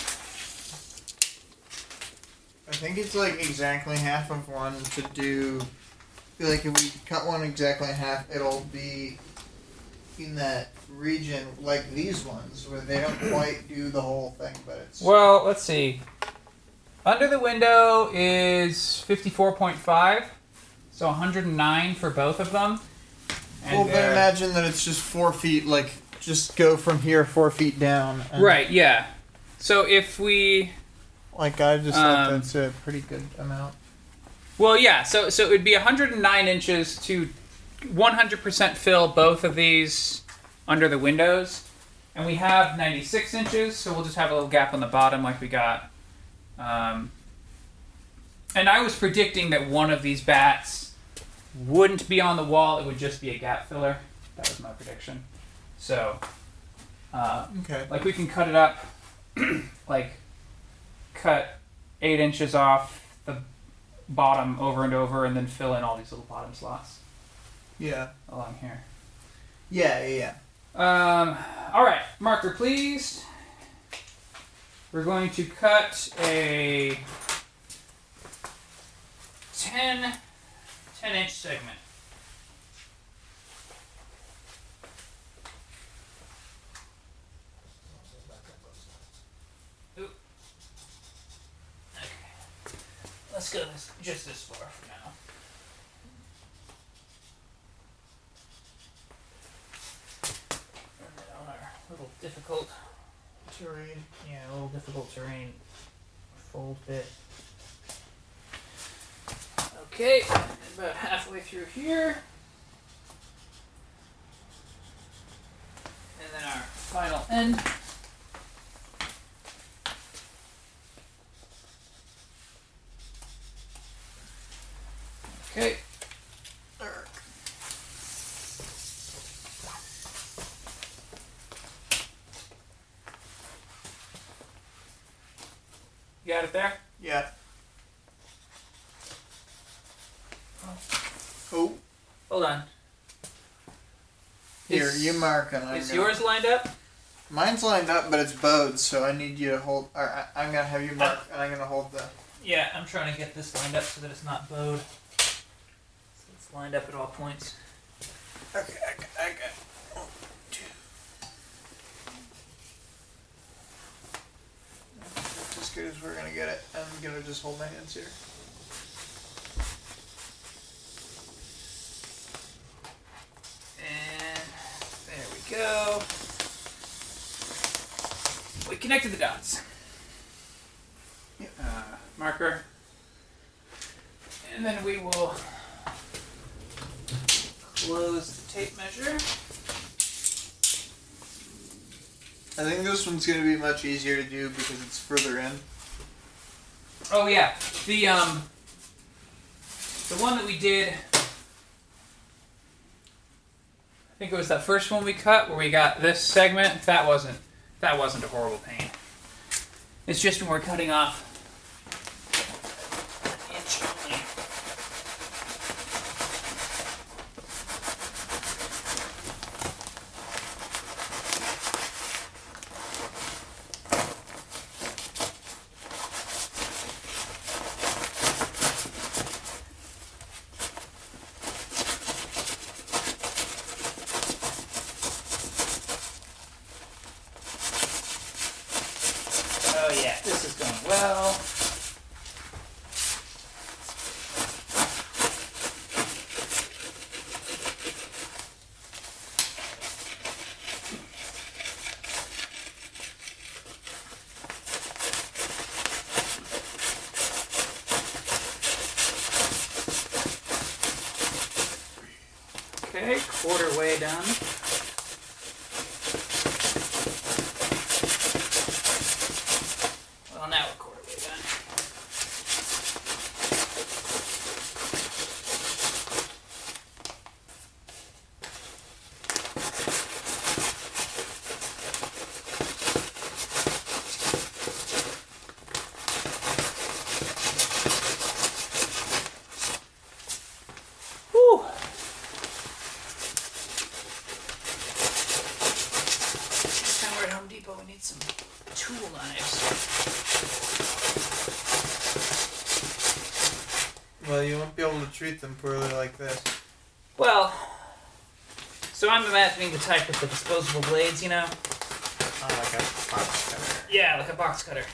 I think it's like exactly half of one to do. I feel like if we cut one exactly in half, it'll be in that region like these ones where they don't quite do the whole thing, but it's. Well, let's see. Under the window is 54.5, so 109 for both of them. And well, they're- imagine that it's just four feet. Like just go from here four feet down. and- right, yeah. So if we, Like I just thought Um, that's a pretty good amount. Well, yeah. So so it would be 109 inches to 100% fill both of these under the windows, and we have 96 inches. So we'll just have a little gap on the bottom, like we got. Um, and I was predicting that one of these bats wouldn't be on the wall; it would just be a gap filler. That was my prediction. So, uh, Okay. like we can cut it up, like cut eight inches off the bottom over and over, and then fill in all these little bottom slots Yeah. along here. Yeah, yeah, Um, all right, marker, please. We're going to cut a 10, 10 inch segment. Oop. Okay. Let's go this, just this far for now. Difficult Terrain. yeah, a little difficult terrain fold bit. Okay, about halfway through here. And then our final end. Okay. You got it there? Yeah. Oh. oh, Hold on. here, Is- you mark and I'm Is gonna- yours lined up? Mine's lined up, but it's bowed, so I need you to hold. Or I, I'm gonna have you mark, and I'm gonna hold the. Yeah, I'm trying to get this lined up so that it's not bowed. So it's lined up at all points. Okay, I got. I got. One, two. As good as we're gonna get it, I'm gonna just hold my hands here. And there we go. We connected the dots. Uh, marker. And then we will close the tape measure. I think this one's gonna be much easier to do because it's further in. Oh yeah, the um, the one that we did. I think it was that first one we cut where we got this segment. That wasn't that wasn't a horrible pain. It's just when we're cutting off an inch only. Oh yeah, this is going well. Okay, quarter way done. Well, now we're quarter way done. Whew. Next time we're at Home Depot, we need some tool knives. Well, you won't be able to treat them poorly like this. Well, so The type with the disposable blades, you know? Oh, like a box cutter. Yeah, like a box cutter.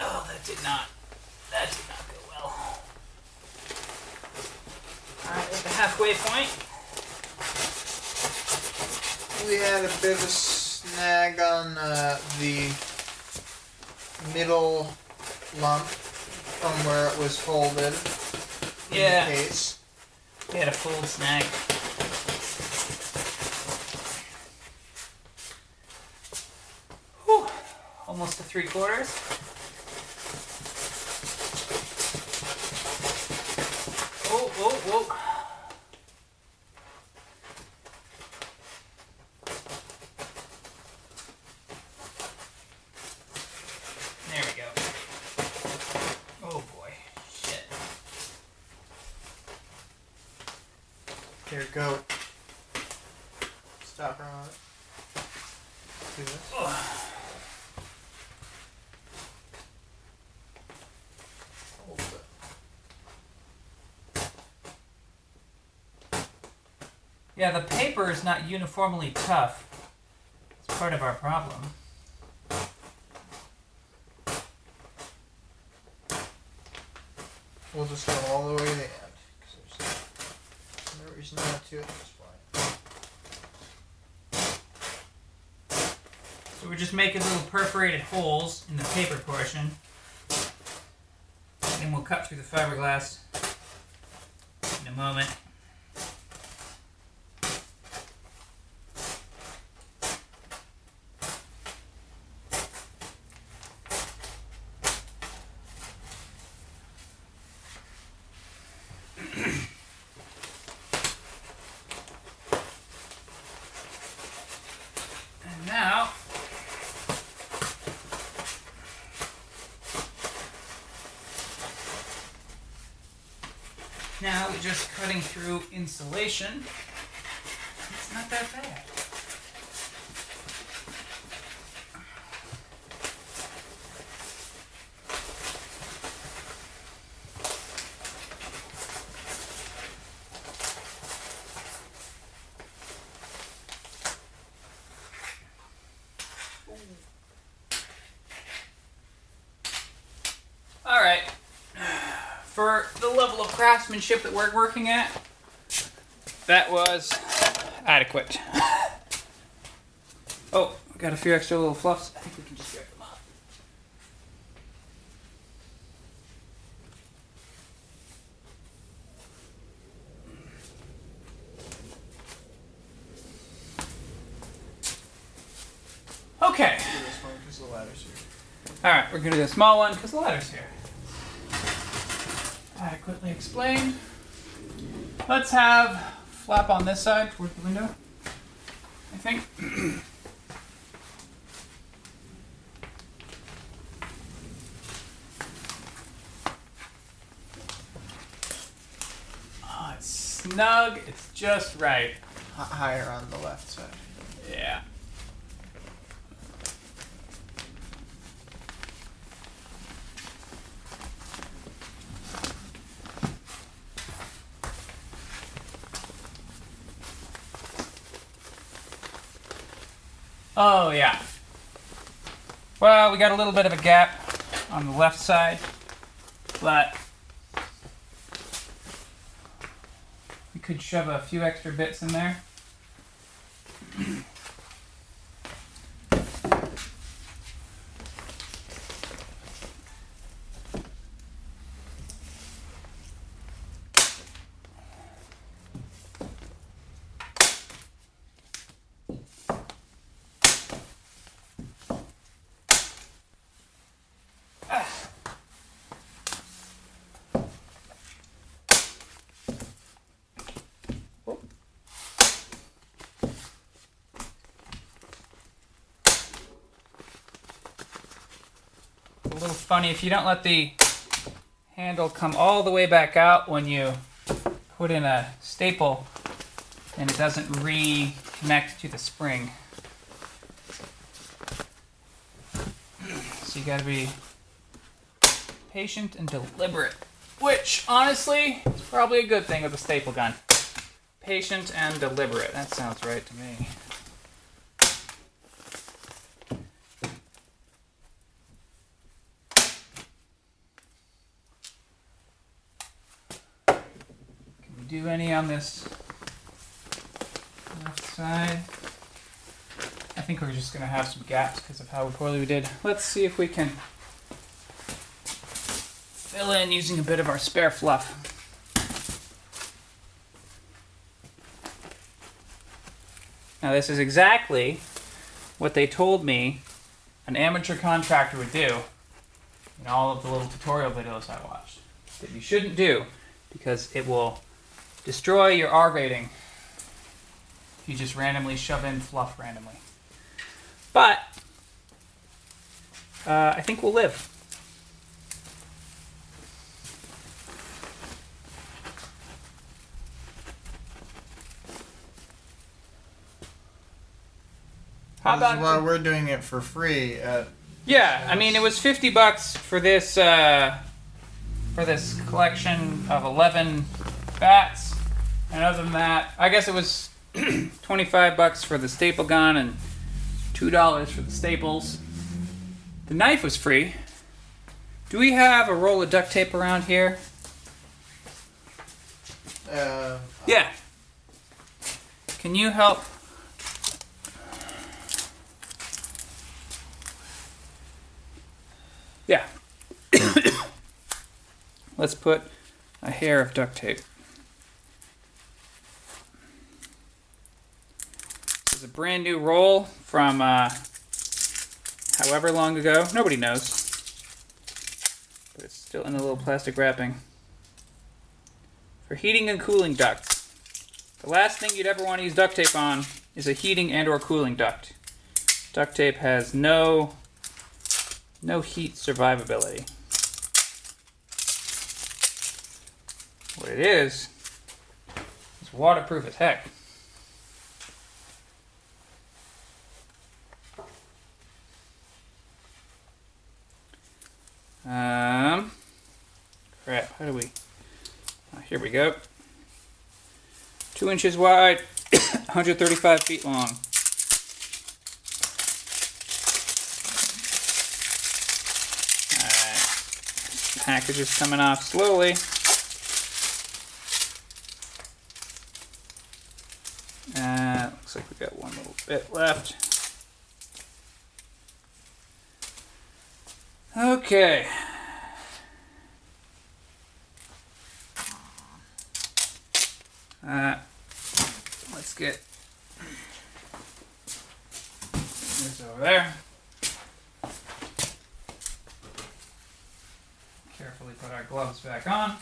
Oh, that did not. That did not go well. Alright, at the halfway point. we had a bit of a snag on uh, the middle lump from where it was folded. in Yeah. The case. We had a full snag. Whew. Almost to three quarters. Oh, oh, oh. There we go. Oh boy. Shit. Here, go. Stop her on it. Do this. Hold it. Yeah, the paper is not uniformly tough. It's part of our problem. We'll just go all the way to the end. 'cause there's no reason not to at this point. So we're just making little perforated holes in the paper portion. And we'll cut through the fiberglass in a moment. And now Now we're just cutting through insulation. It's not that bad. All right. For the level of craftsmanship that we're working at, that was adequate. Oh, we got a few extra little fluffs. I think we can just grab them up. Okay. Do this one because the ladder's here. All right, we're gonna do a small one because the ladder's here. Adequately explained. Let's have flap on this side toward the window. I think. oh, it's snug. It's just right. H- higher on the left side. Yeah. Oh, yeah. Well, we got a little bit of a gap on the left side, but we could shove a few extra bits in there. a little funny if you don't let the handle come all the way back out when you put in a staple and it doesn't reconnect to the spring. So you gotta be patient and deliberate. Which, honestly, is probably a good thing with a staple gun. Patient and deliberate. That sounds right to me. Can we do any on this left side? I think we're just gonna have some gaps because of how poorly we did. Let's see if we can fill in using a bit of our spare fluff. Now this is exactly what they told me an amateur contractor would do in all of the little tutorial videos I watched. That you shouldn't do because it will destroy your R rating you just randomly shove in fluff randomly. But uh, I think we'll live. How about why we're doing it for free at yeah, I mean it was fifty bucks for this uh, for this collection of eleven bats, and other than that, I guess it was twenty five bucks for the staple gun and two dollars for the staples. The knife was free. Do we have a roll of duct tape around here? uh, Yeah. Can you help? Yeah. Let's put a hair of duct tape. This is a brand new roll from uh, however long ago. Nobody knows. But it's still in the little plastic wrapping. For heating and cooling ducts. The last thing you'd ever want to use duct tape on is a heating and or cooling duct. Duct tape has no no heat survivability. What it is is waterproof as heck. Um crap, how do we uh, here we go. Two inches wide, 135 feet long. Alright. Package is coming off slowly. Uh, looks like we got one little bit left. Okay. Uh, let's get this over there. Carefully put our gloves back on.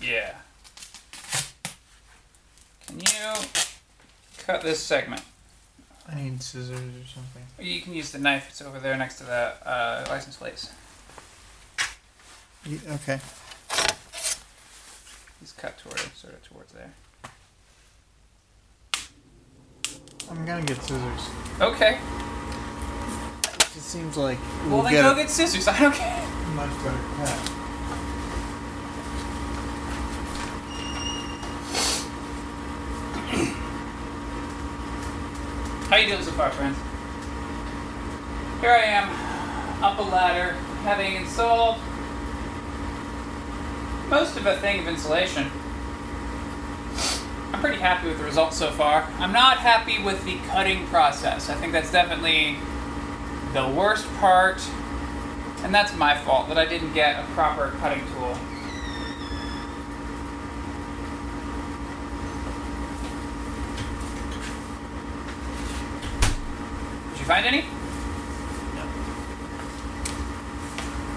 Yeah. Can you cut this segment? I need scissors or something. You can use the knife. It's over there next to the uh, license plates. You- okay. He's cut toward sort of towards there. I'm gonna get scissors. Okay. It just seems like Well, we'll then get go get scissors. I don't care. much better cut. How you doing so far, friends? Here I am, up a ladder, having installed most of a thing of insulation. I'm pretty happy with the results so far. I'm not happy with the cutting process. I think that's definitely the worst part, and that's my fault that I didn't get a proper cutting tool. Find any? No.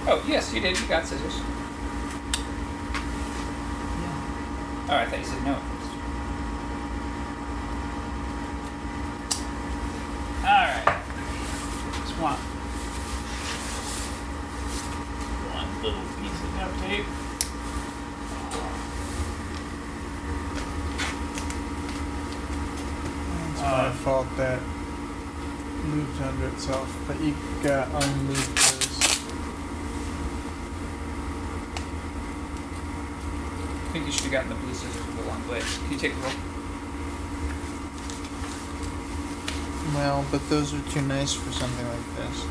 Oh, yes, you did. You got scissors. Oh, I thought you said no. think you should have gotten the blue scissors for the long blade. Can you take the roll? Well, but those are too nice for something like this.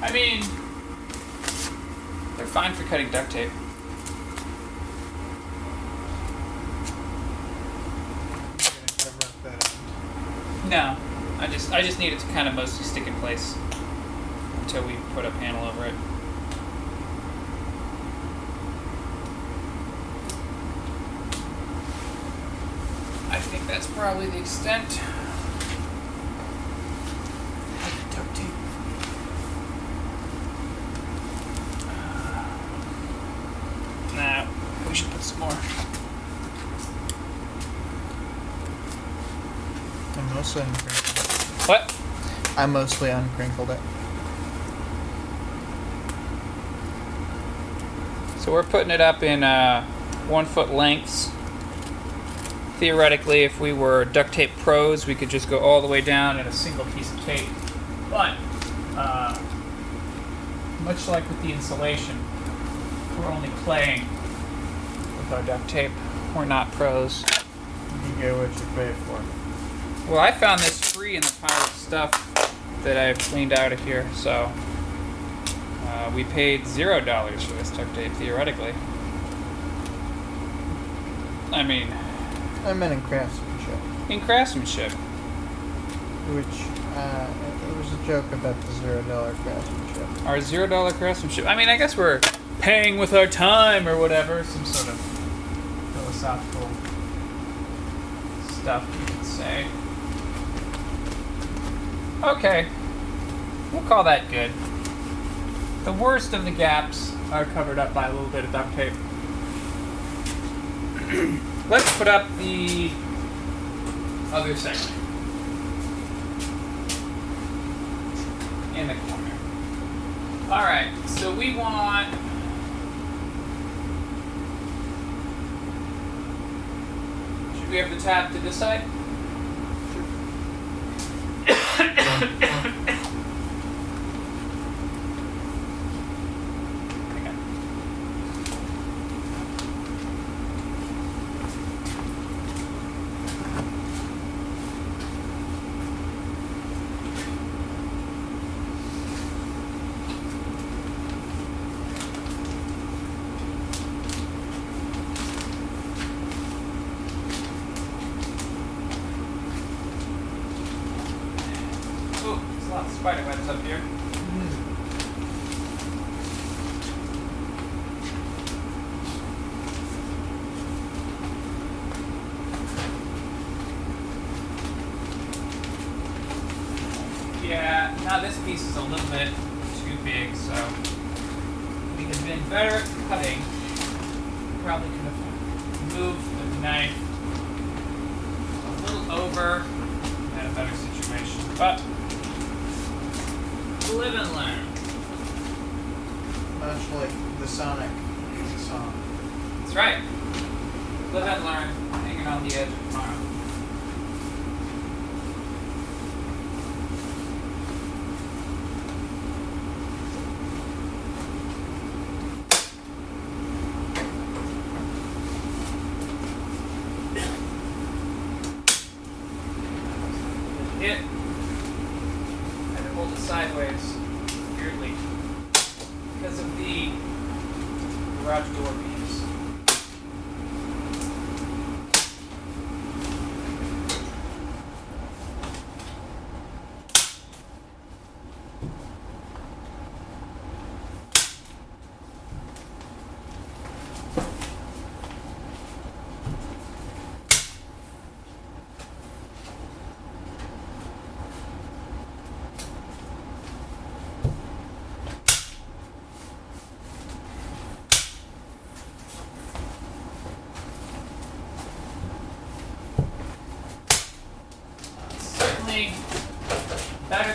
I mean, they're fine for cutting duct tape. No, I just I just need it to kind of mostly stick in place until we put a panel over it. Probably the extent. of the duct tape. Nah, we should put some more. I mostly uncrinkled What? I mostly uncrinkled it. So we're putting it up in uh, one foot lengths. Theoretically, if we were duct tape pros, we could just go all the way down in a single piece of tape. But, uh, much like with the insulation, we're only playing with our duct tape. We're not pros. You get what you pay for. Well, I found this free in the pile of stuff that I've cleaned out of here, so uh, we paid zero dollars for this duct tape theoretically. I mean, I meant in craftsmanship, in craftsmanship. which uh, it was a joke about the zero dollar craftsmanship. Our zero dollar craftsmanship. I mean, I guess we're paying with our time or whatever, some sort of philosophical stuff you could say. Okay, we'll call that good. The worst of the gaps are covered up by a little bit of duct tape. Let's put up the other segment in the corner. All right, so we want. Should we have the tab to this side? Okay.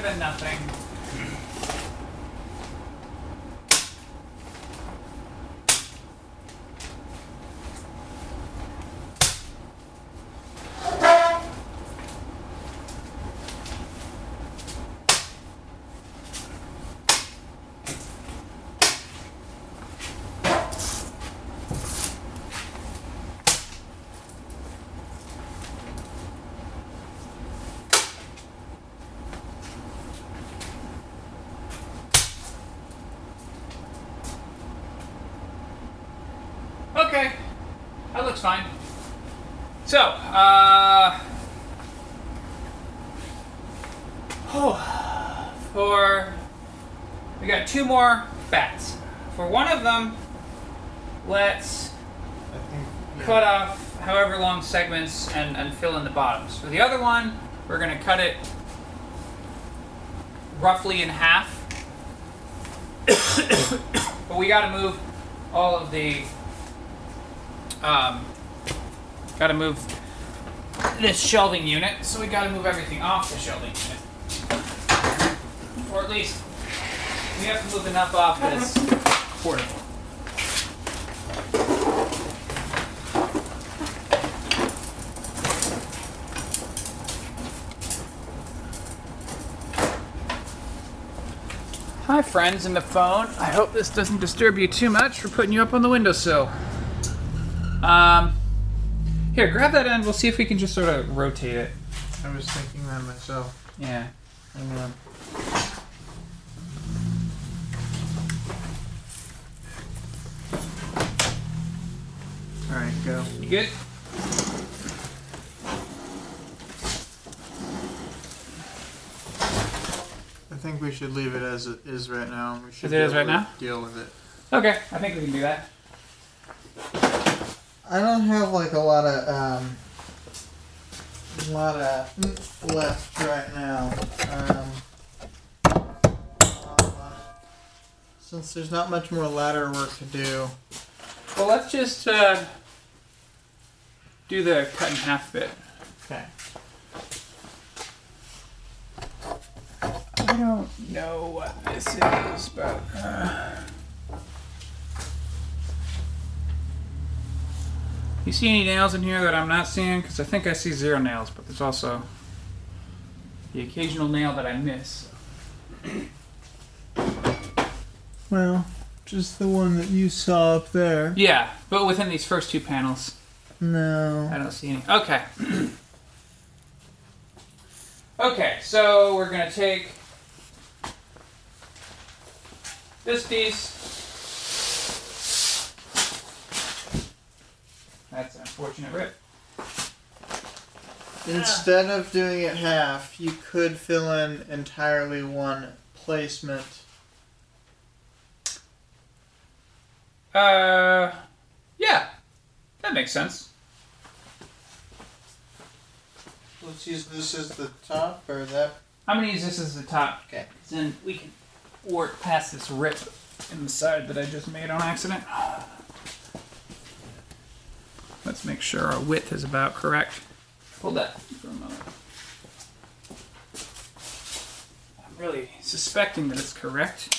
than nothing. Okay, that looks fine. So, uh, For we got two more batts. For one of them, let's cut off however long segments and, and fill in the bottoms. For the other one, we're gonna cut it roughly in half. but we gotta move all of the um, gotta move this shelving unit, so we gotta move everything off the shelving unit. Or at least we have to move enough off that it's portable. Hi, friends in the phone. I hope this doesn't disturb you too much for putting you up on the windowsill. Um, here, grab that end. We'll see if we can just sort of rotate it. I was thinking that myself. Yeah. Hang on. Alright, go. You good? I think we should leave it as it is right now. We should As it is right now? Deal with it. Okay, I think we can do that. I don't have like a lot of um, a lot of left right now. Um, uh, since there's not much more ladder work to do. Well, let's just uh, do the cut in half bit. Okay. I don't know what this is, but. Uh... You see any nails in here that I'm not seeing? Because I think I see zero nails, but there's also the occasional nail that I miss. Well, just the one that you saw up there. Yeah, but within these first two panels, No. I don't see any. Okay. okay, so we're gonna take this piece. That's an unfortunate rip. Instead of doing it half, you could fill in entirely one placement. Uh, yeah, that makes sense. Let's use this as the top or that. I'm gonna use this as the top. Okay. 'cause Then we can work past this rip in the side that I just made on accident. Let's make sure our width is about correct. Hold that for a moment. I'm really suspecting that it's correct.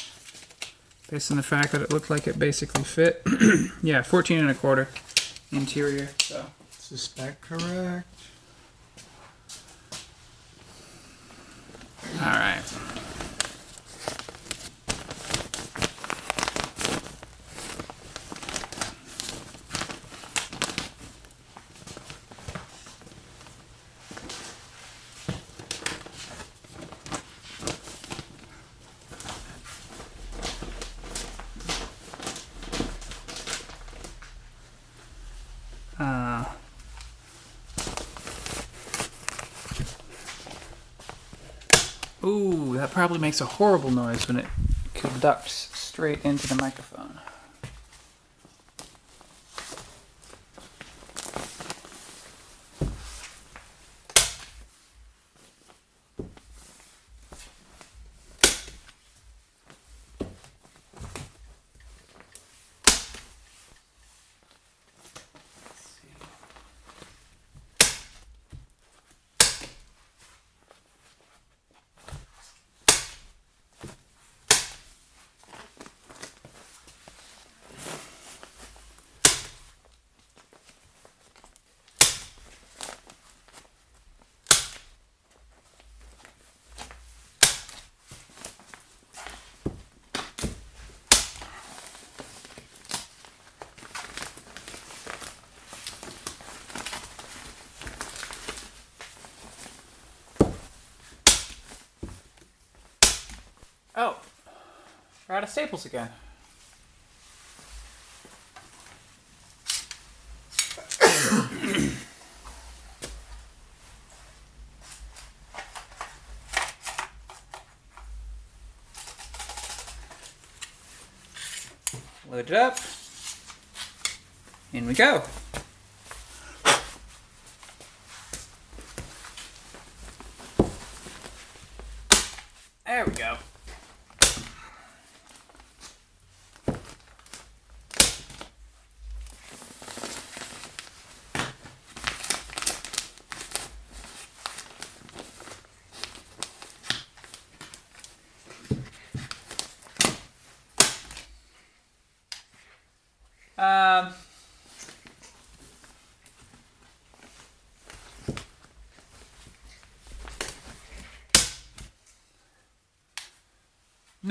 Based on the fact that it looked like it basically fit. yeah, 14 and a quarter interior. So Suspect correct. All right. Uh, Ooh, that probably makes a horrible noise when it conducts straight into the microphone. out of staples again. Load it up. In we go.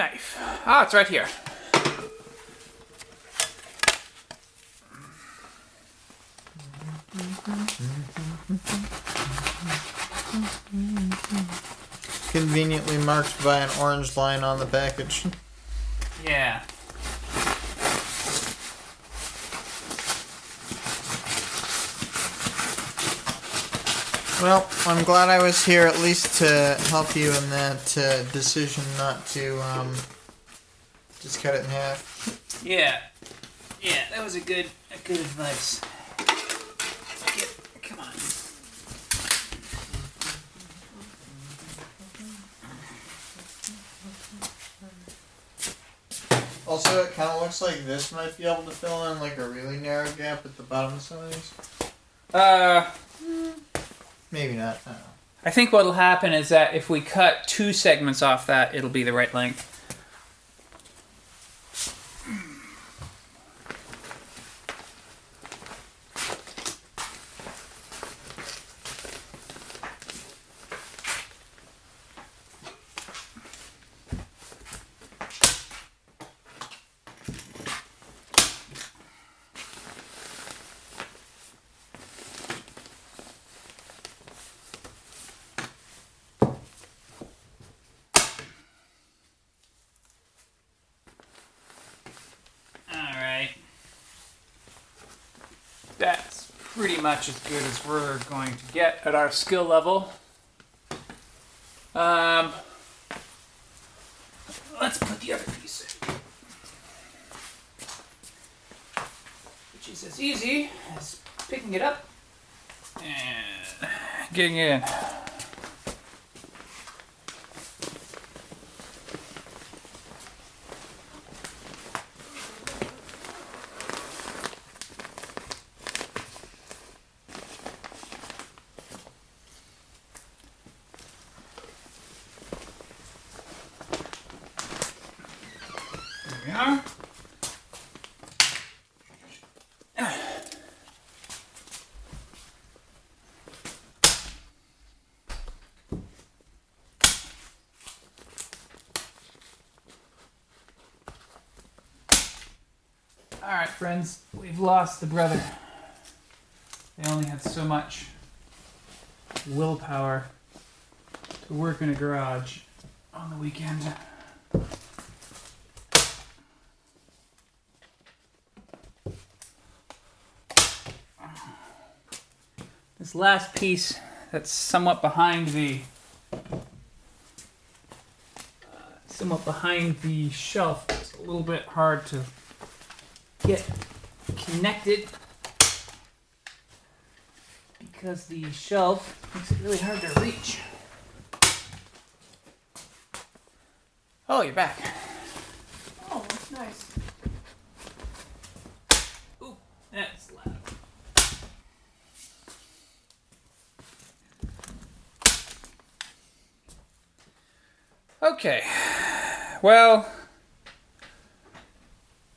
Knife. Ah, it's right here. Conveniently marked by an orange line on the package. Yeah. Well, I'm glad I was here at least to help you in that uh, decision not to um, just cut it in half. Yeah. Yeah, that was a good a good advice. Get, come on. Also, it kind of looks like this might be able to fill in like a really narrow gap at the bottom of some of these. Uh Maybe not. I. I think what'll happen is that if we cut two segments off that, it'll be the right length. Alright. That's pretty much as good as we're going to get at our skill level. Um, let's put the other piece in. Which is as easy as picking it up and getting in. There we are. All right, friends, we've lost the brother. They only had so much willpower to work in a garage on the weekend. This last piece that's somewhat behind the uh, somewhat behind the shelf It's a little bit hard to get connected because the shelf makes it really hard to reach. Oh, you're back. Oh, that's nice. Ooh, that's loud. Okay. Well,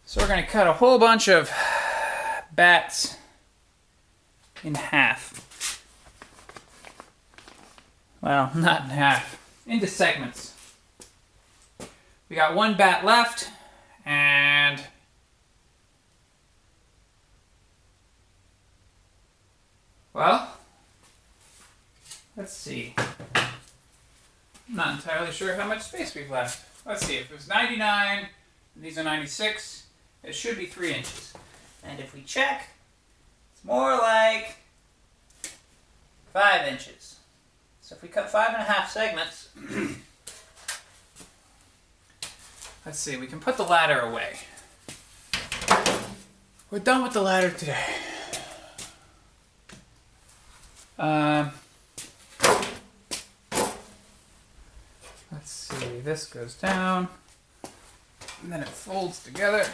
so we're going to cut a whole bunch of batts in half. Well, not in half, into segments. We got one batt left, and well, let's see. I'm not entirely sure how much space we've left. Let's see, if it was 99, and these are 96, it should be 3 inches. And if we check, it's more like 5 inches. So if we cut five and a half segments, let's see, we can put the ladder away. we're done with the ladder today. Um, let's see. This goes down, and then it folds together.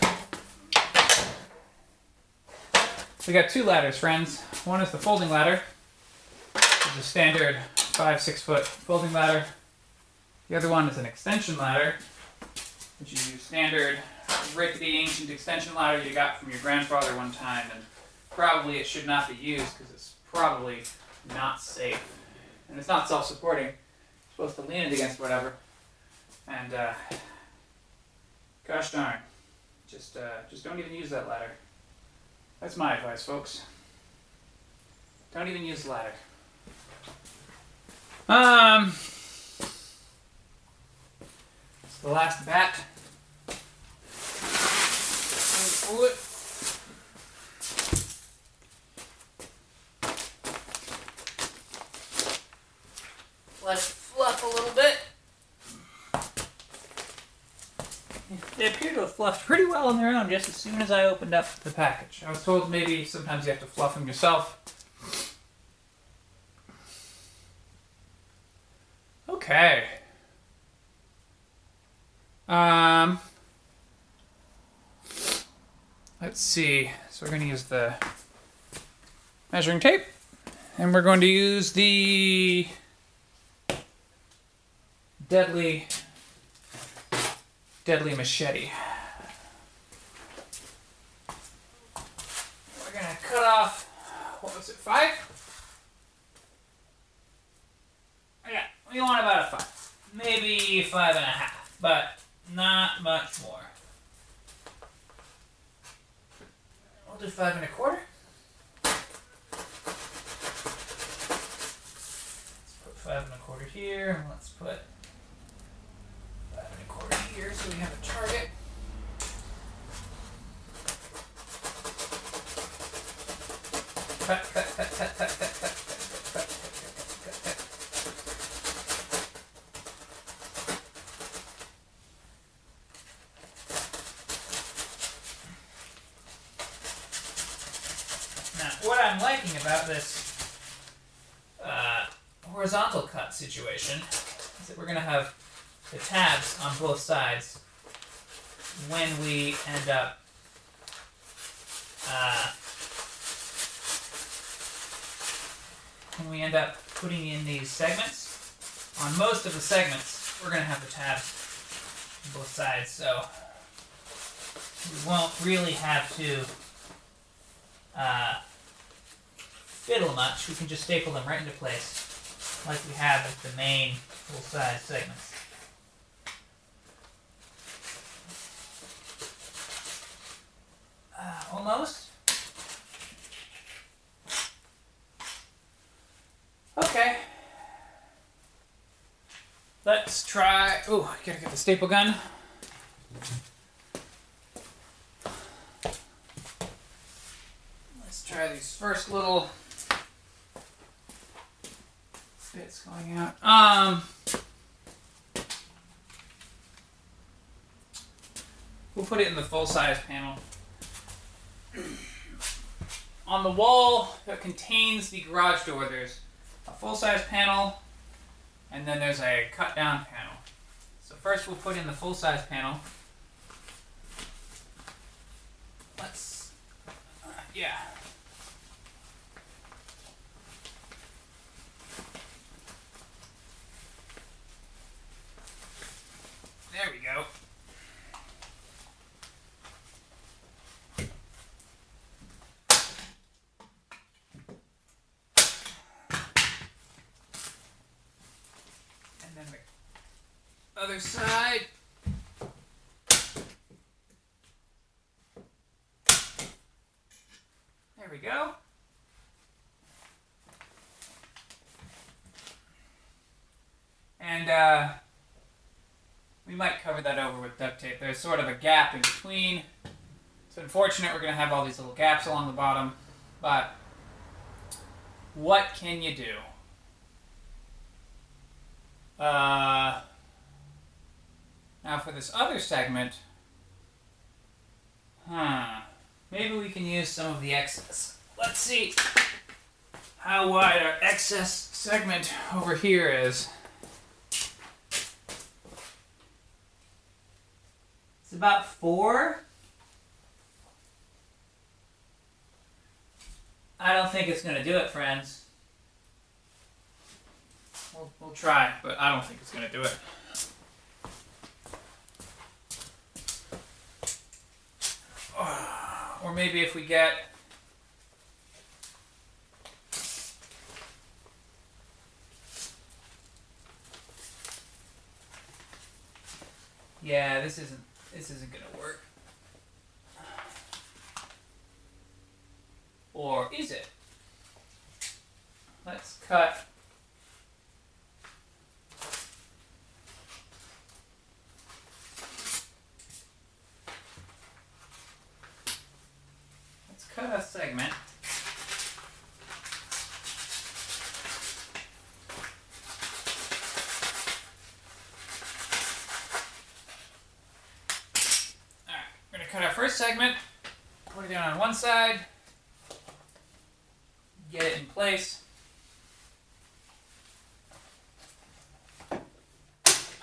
We got two ladders, friends. One is the folding ladder, which is a standard five, six foot folding ladder. The other one is an extension ladder, which is your standard rickety ancient extension ladder you got from your grandfather one time, and probably it should not be used because it's probably not safe. And it's not self supporting. Supposed to lean it against whatever. And, uh, gosh darn. Just, uh, just don't even use that ladder. That's my advice, folks. Don't even use the ladder. Um, it's the last batt. Pull it. Let it fluff a little bit. They appear to have fluffed pretty well on their own just as soon as I opened up. The package. I was told maybe sometimes you have to fluff them yourself. Okay. Um. Let's see. So we're going to use the measuring tape, and we're going to use the deadly, deadly machete. We're gonna cut off. What was it? Five? Yeah, we want about a five. Maybe five and a half, but not much more. We'll do five and a quarter. Let's put five and a quarter here. Let's put here so we have a target. Now, what I'm liking about this uh, horizontal cut situation is that we're going to have the tabs both sides when we end up uh, when we end up putting in these segments. On most of the segments, we're going to have the tabs on both sides, so we won't really have to uh, fiddle much. We can just staple them right into place, like we have with the main full-size segments. Uh, almost. Okay. Let's try. Oh, I gotta get the staple gun. Let's try these first little bits going out. Um, we'll put it in the full size panel. On the wall that contains the garage door, there's a full size panel, and then there's a cut down panel. So first we'll put in the full size panel. Let's, uh, yeah. There we go. And then the other side. There we go. And uh, we might cover that over with duct tape. There's sort of a gap in between. It's unfortunate we're going to have all these little gaps along the bottom, but what can you do? Uh, now for this other segment, huh? maybe we can use some of the excess. Let's see how wide our excess segment over here is. About four. I don't think it's gonna do it, friends. We'll, we'll try, but I don't think it's gonna do it. Or maybe if we get Yeah, this isn't this isn't gonna work. Or is it? Let's cut Let's cut a segment. Alright, we're gonna cut our first segment, put it down on one side, get it in place.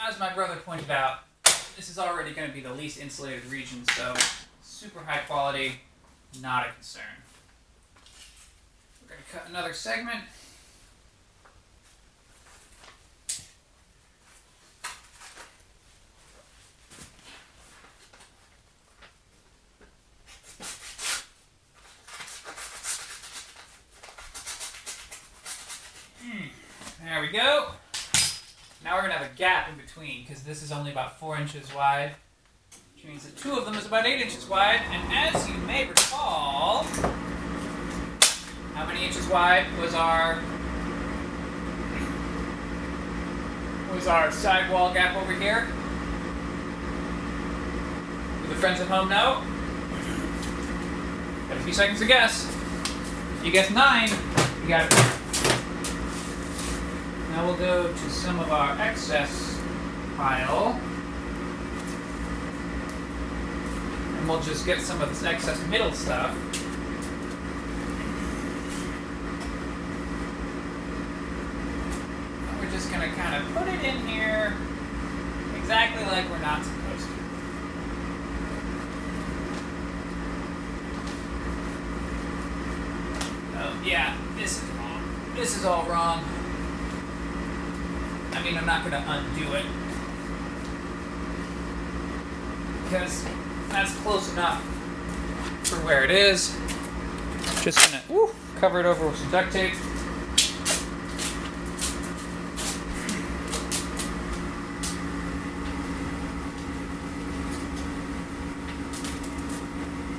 As my brother pointed out, this is already going to be the least insulated region, so super high quality, not a concern. We're going to cut another segment. Hmm, There we go. Now we're gonna have a gap in between because this is only about four inches wide, which means that two of them is about eight inches wide. And as you may recall, how many inches wide was our was our sidewall gap over here? Do the friends at home know? Got a few seconds to guess. If you guess nine, you got it. Now we'll go to some of our excess pile. And we'll just get some of this excess middle stuff. And we're just gonna kind of put it in here exactly like we're not supposed to. Oh, yeah, this is wrong. This is all wrong. I mean, I'm not going to undo it. Because that's close enough for where it is. Just going to cover it over with some duct tape.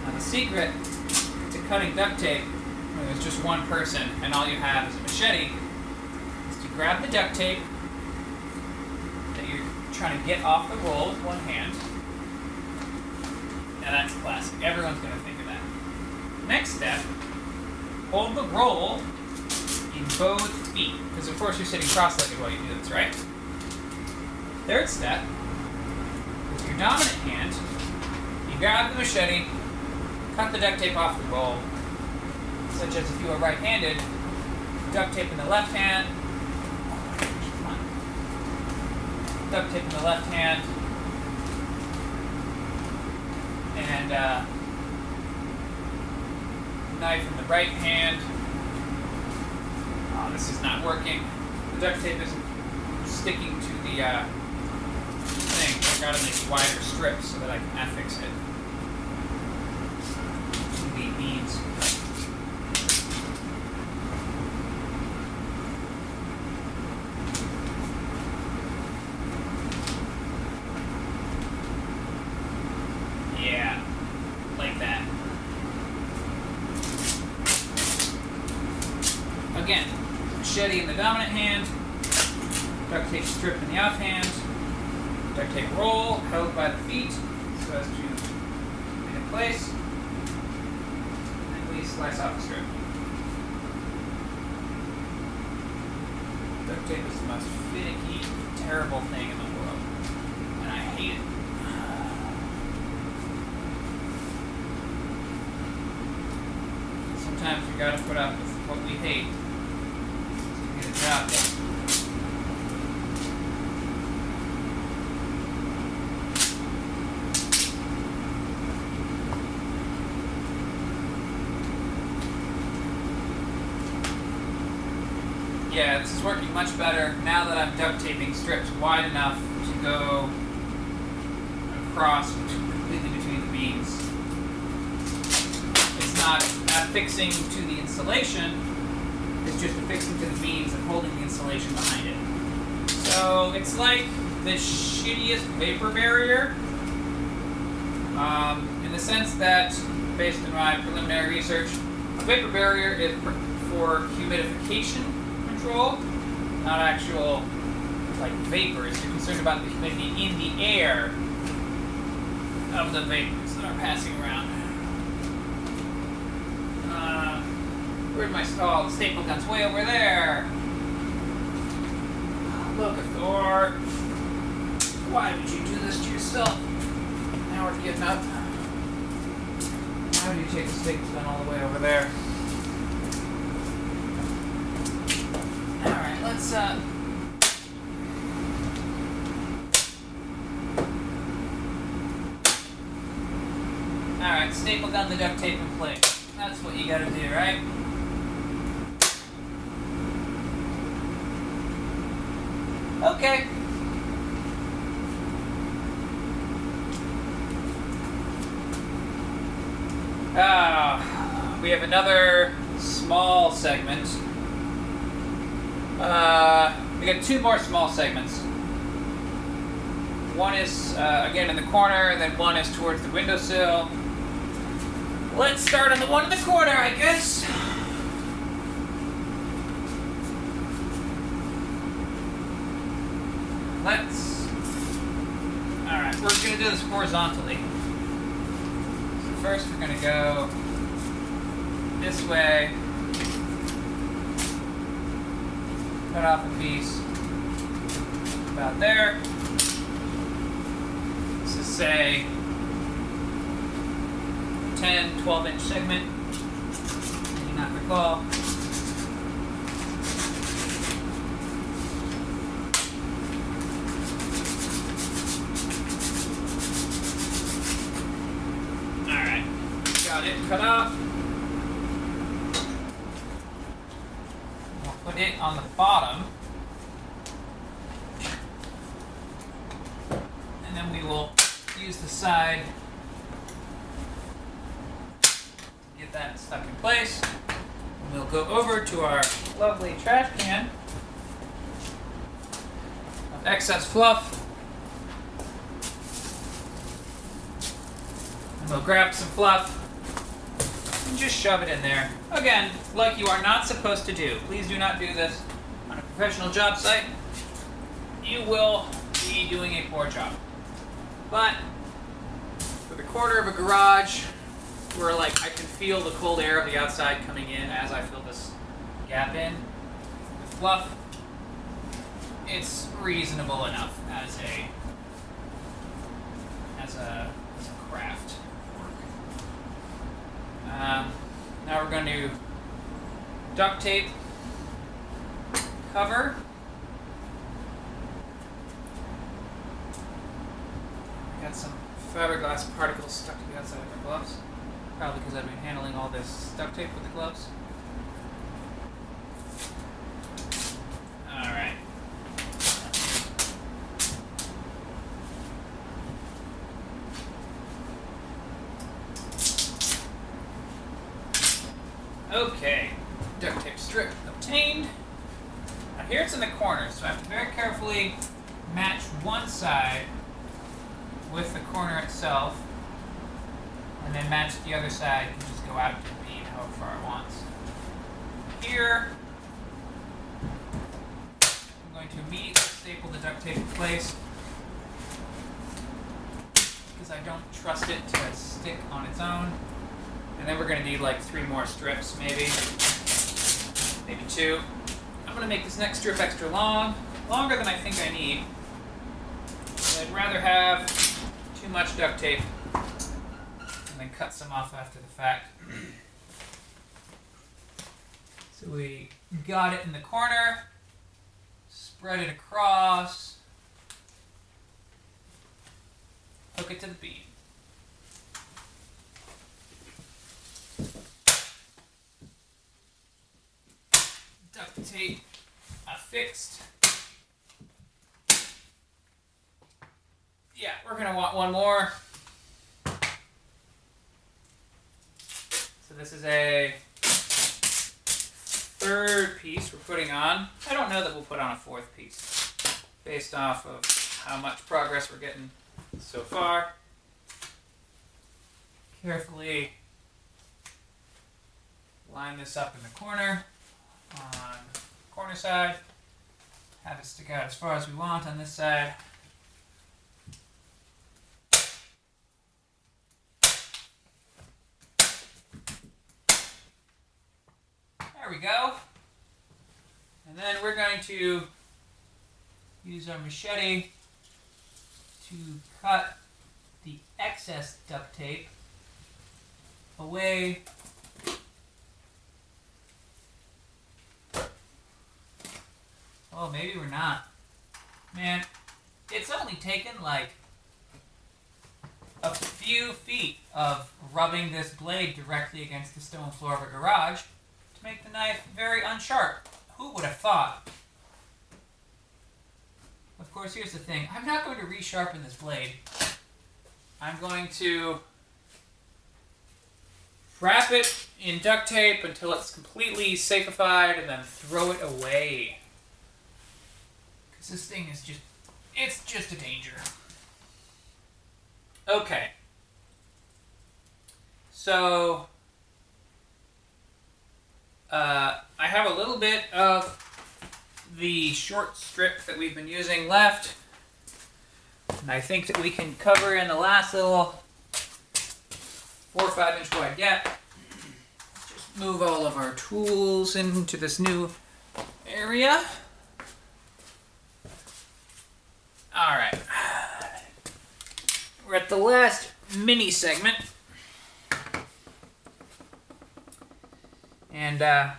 Now, the secret to cutting duct tape when there's just one person and all you have is a machete is to grab the duct tape that you're trying to get off the roll with one hand. That's classic. Everyone's going to think of that. Next step, hold the roll in both feet. Because of course you're sitting cross-legged while you do this, right? Third step, with your dominant hand, you grab the machete, cut the duct tape off the roll, such as if you were right-handed, duct tape in the left hand, duct tape in the left hand, and uh, knife in the right hand. Oh, this is not working. The duct tape isn't sticking to the uh, thing. I've gotta make wider strips so that I can affix it. Dick was the most finicky, terrible thing in the world. And I hate it. Sometimes you gotta put up with what we hate to get a job done. This is working much better now that I'm duct taping strips wide enough to go across completely between the beams. It's not affixing to the insulation, it's just affixing to the beams and holding the insulation behind it. So it's like the shittiest vapor barrier, um, in the sense that, based on my preliminary research, a vapor barrier is for, for humidification control, not actual like vapors. You're concerned about the humidity in the air of the vapors that are passing around. Uh, where'd my stall? the staple gun's way over there. Look, Thor. Why would you do this to yourself? Now we're getting up. Why would you take the staple gun all the way over there? Alright, let's uh Alright, staple gun the duct tape in place. That's what you gotta do, right? Okay. Ah, we have another small segment. Uh, we got two more small segments. One is uh, again in the corner, and then one is towards the windowsill. Let's start on the one in the corner, I guess. Let's. Alright, we're gonna do this horizontally. So first we're gonna go this way. Cut off a piece about there. This is say 10, 12 inch segment. I do not recall. Alright, got it cut off. We'll put it on the bottom. And then we will use the side to get that stuck in place. And we'll go over to our lovely trash can of excess fluff. And we'll grab some fluff and just shove it in there. Again, like you are not supposed to do. Please do not do this on a professional job site. You will be doing a poor job. But for the corner of a garage, where like I can feel the cold air of the outside coming in as I fill this gap in with fluff, it's reasonable enough as a as a as a craft work. Um, now we're going to duct tape cover. Got some fiberglass particles stuck to the outside of my gloves. Probably because I've been handling all this duct tape with the gloves. Alright. Okay. Duct tape strip obtained. Now here it's in the corner, so I have to very carefully match one side with the corner itself, and then match the other side and just go out to the beam however far it wants. Here, I'm going to immediately staple the duct tape in place because I don't trust it to stick on its own. And then we're going to need like three more strips, maybe. Maybe two. I'm going to make this next strip extra long, longer than I think I need. I'd rather have too much duct tape and then cut some off after the fact. So we got it in the corner, spread it across, hook it to the beam. Duct tape affixed. Uh, yeah, we're gonna want one more. So this is a third piece we're putting on. I don't know that we'll put on a fourth piece based off of how much progress we're getting so far. Carefully line this up in the corner on corner side. Have it stick out as far as we want on this side. There we go. And then we're going to use our machete to cut the excess duct tape away Oh, maybe we're not. Man, it's only taken like a few feet of rubbing this blade directly against the stone floor of a garage to make the knife very unsharp. Who would have thought? Of course, here's the thing. I'm not going to resharpen this blade. I'm going to wrap it in duct tape until it's completely safeified and then throw it away. This thing is just, it's just a danger. Okay. So, uh, I have a little bit of the short strip that we've been using left. And I think that we can cover in the last little four or five inch wide gap. Just move all of our tools into this new area. All right. We're at the last mini segment. And, uh,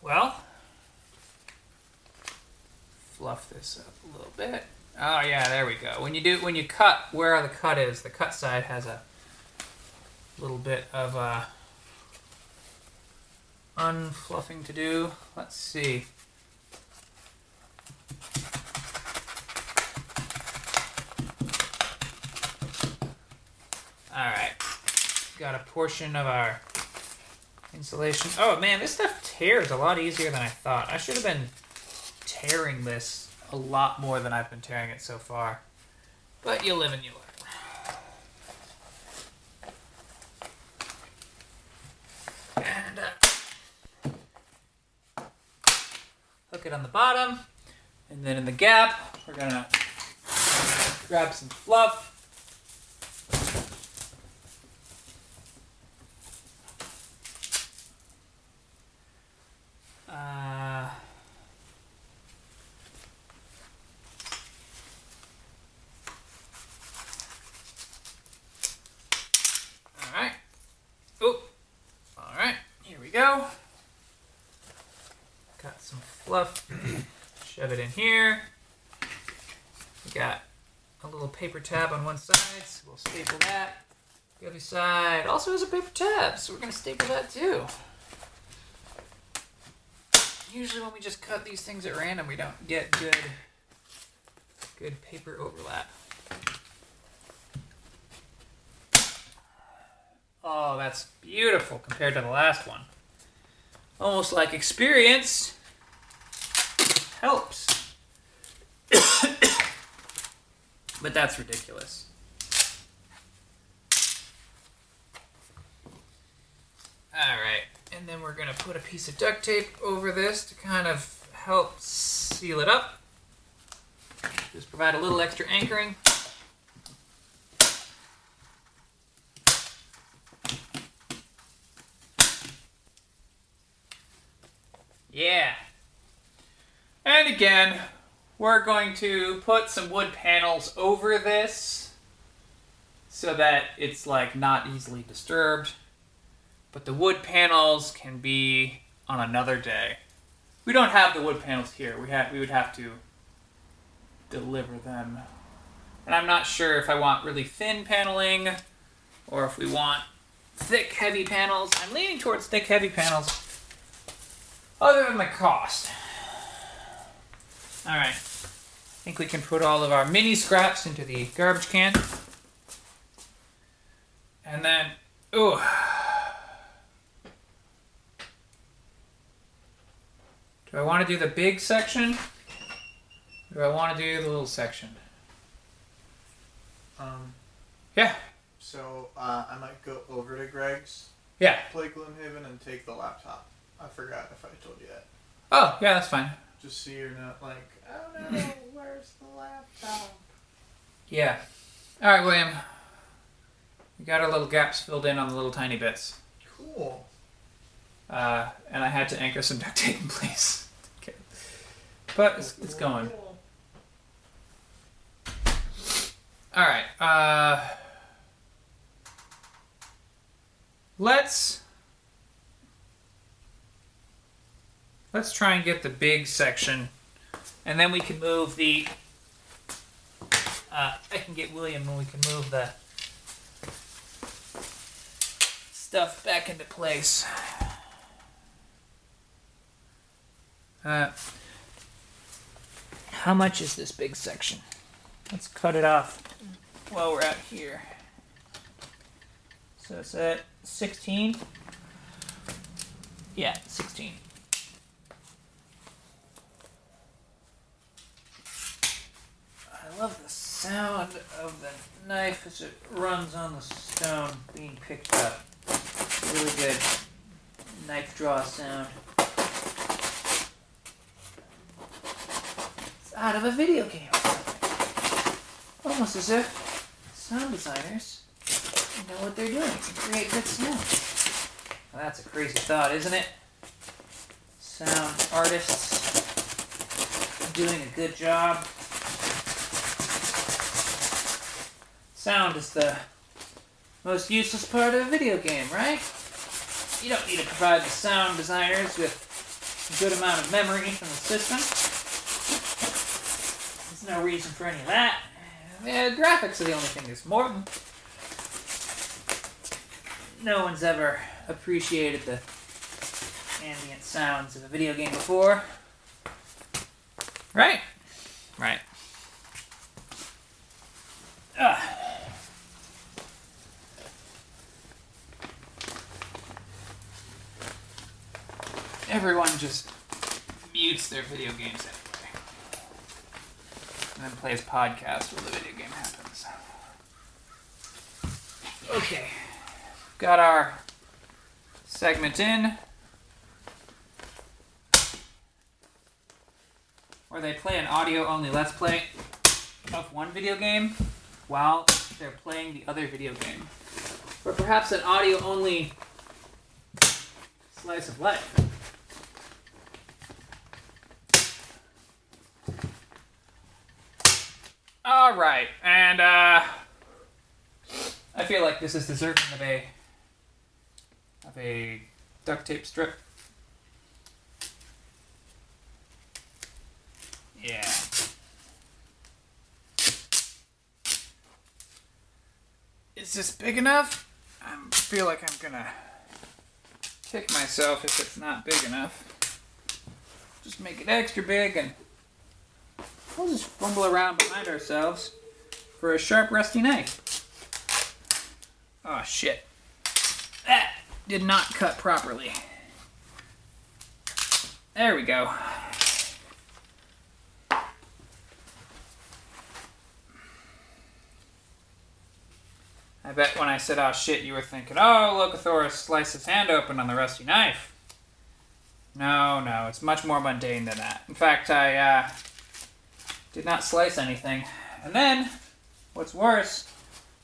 well, fluff this up a little bit. Oh yeah, there we go. When you do, when you cut where the cut is, the cut side has a little bit of uh, unfluffing to do. Let's see. All right, got a portion of our insulation. Oh man, this stuff tears a lot easier than I thought. I should have been tearing this a lot more than I've been tearing it so far. But you live and you learn. And uh, hook it on the bottom, and then in the gap, we're gonna grab some fluff. Uh, all right. Oop. All right. Here we go. Got some fluff. Shove it in here. We got a little paper tab on one side, so we'll staple that. The other side also has a paper tab, so we're gonna staple that too. Usually when we just cut these things at random, we don't get good good paper overlap. Oh, that's beautiful compared to the last one. Almost like experience helps. but that's ridiculous. All right, and then we're gonna put a piece of duct tape over this to kind of help seal it up. Just provide a little extra anchoring. Yeah. And again, we're going to put some wood panels over this so that it's like not easily disturbed. but the wood panels can be on another day. We don't have the wood panels here. We have we would have to deliver them. And I'm not sure if I want really thin paneling or if we want thick heavy panels. I'm leaning towards thick heavy panels. Other than the cost. All right. I think we can put all of our mini scraps into the garbage can. And then, ooh. Do I want to do the big section? Do I want to do the little section? Um, Yeah, so uh, I might go over to Greg's, yeah. play Gloomhaven, and take the laptop. I forgot if I told you that. Oh, yeah, that's fine. Just so you're not like, oh no, where's the laptop? Yeah. All right, William. We got our little gaps filled in on the little tiny bits. Cool. Uh, and I had to anchor some duct tape in place. Okay. But it's, it's going. All right. Uh, let's let's try and get the big section, and then we can move the. Uh, I can get William, and we can move the stuff back into place. Uh, how much is this big section? Let's cut it off while we're out here. So it's at 16. Yeah, 16. I love the sound of the knife as it runs on the stone being picked up. Really good knife draw sound. It's out of a video game. Almost as if sound designers know what they're doing to create good sound. Well, that's a crazy thought, isn't it? Sound artists doing a good job. Sound is the most useless part of a video game, right? You don't need to provide the sound designers with a good amount of memory from the system. There's no reason for any of that. Yeah, graphics are the only thing that's important. No one's ever appreciated the ambient sounds of a video game before. Right? Right. Ugh. Everyone just mutes their video games anyway. And then plays podcasts while the video game happens. Okay. Got our segment in. Where they play an audio only let's play of one video game while they're playing the other video game. Or perhaps an audio only slice of life. All right, and uh, I feel like this is deserving of a of a duct tape strip. Yeah. Is this big enough? I feel like I'm gonna kick myself if it's not big enough. Just make it extra big and we'll just fumble around behind ourselves for a sharp, rusty knife. Oh shit. That did not cut properly. There we go. I bet when I said, oh shit, you were thinking, oh, Locathorus sliced his hand open on the rusty knife. No, no, it's much more mundane than that. In fact, I uh, did not slice anything. And then, what's worse,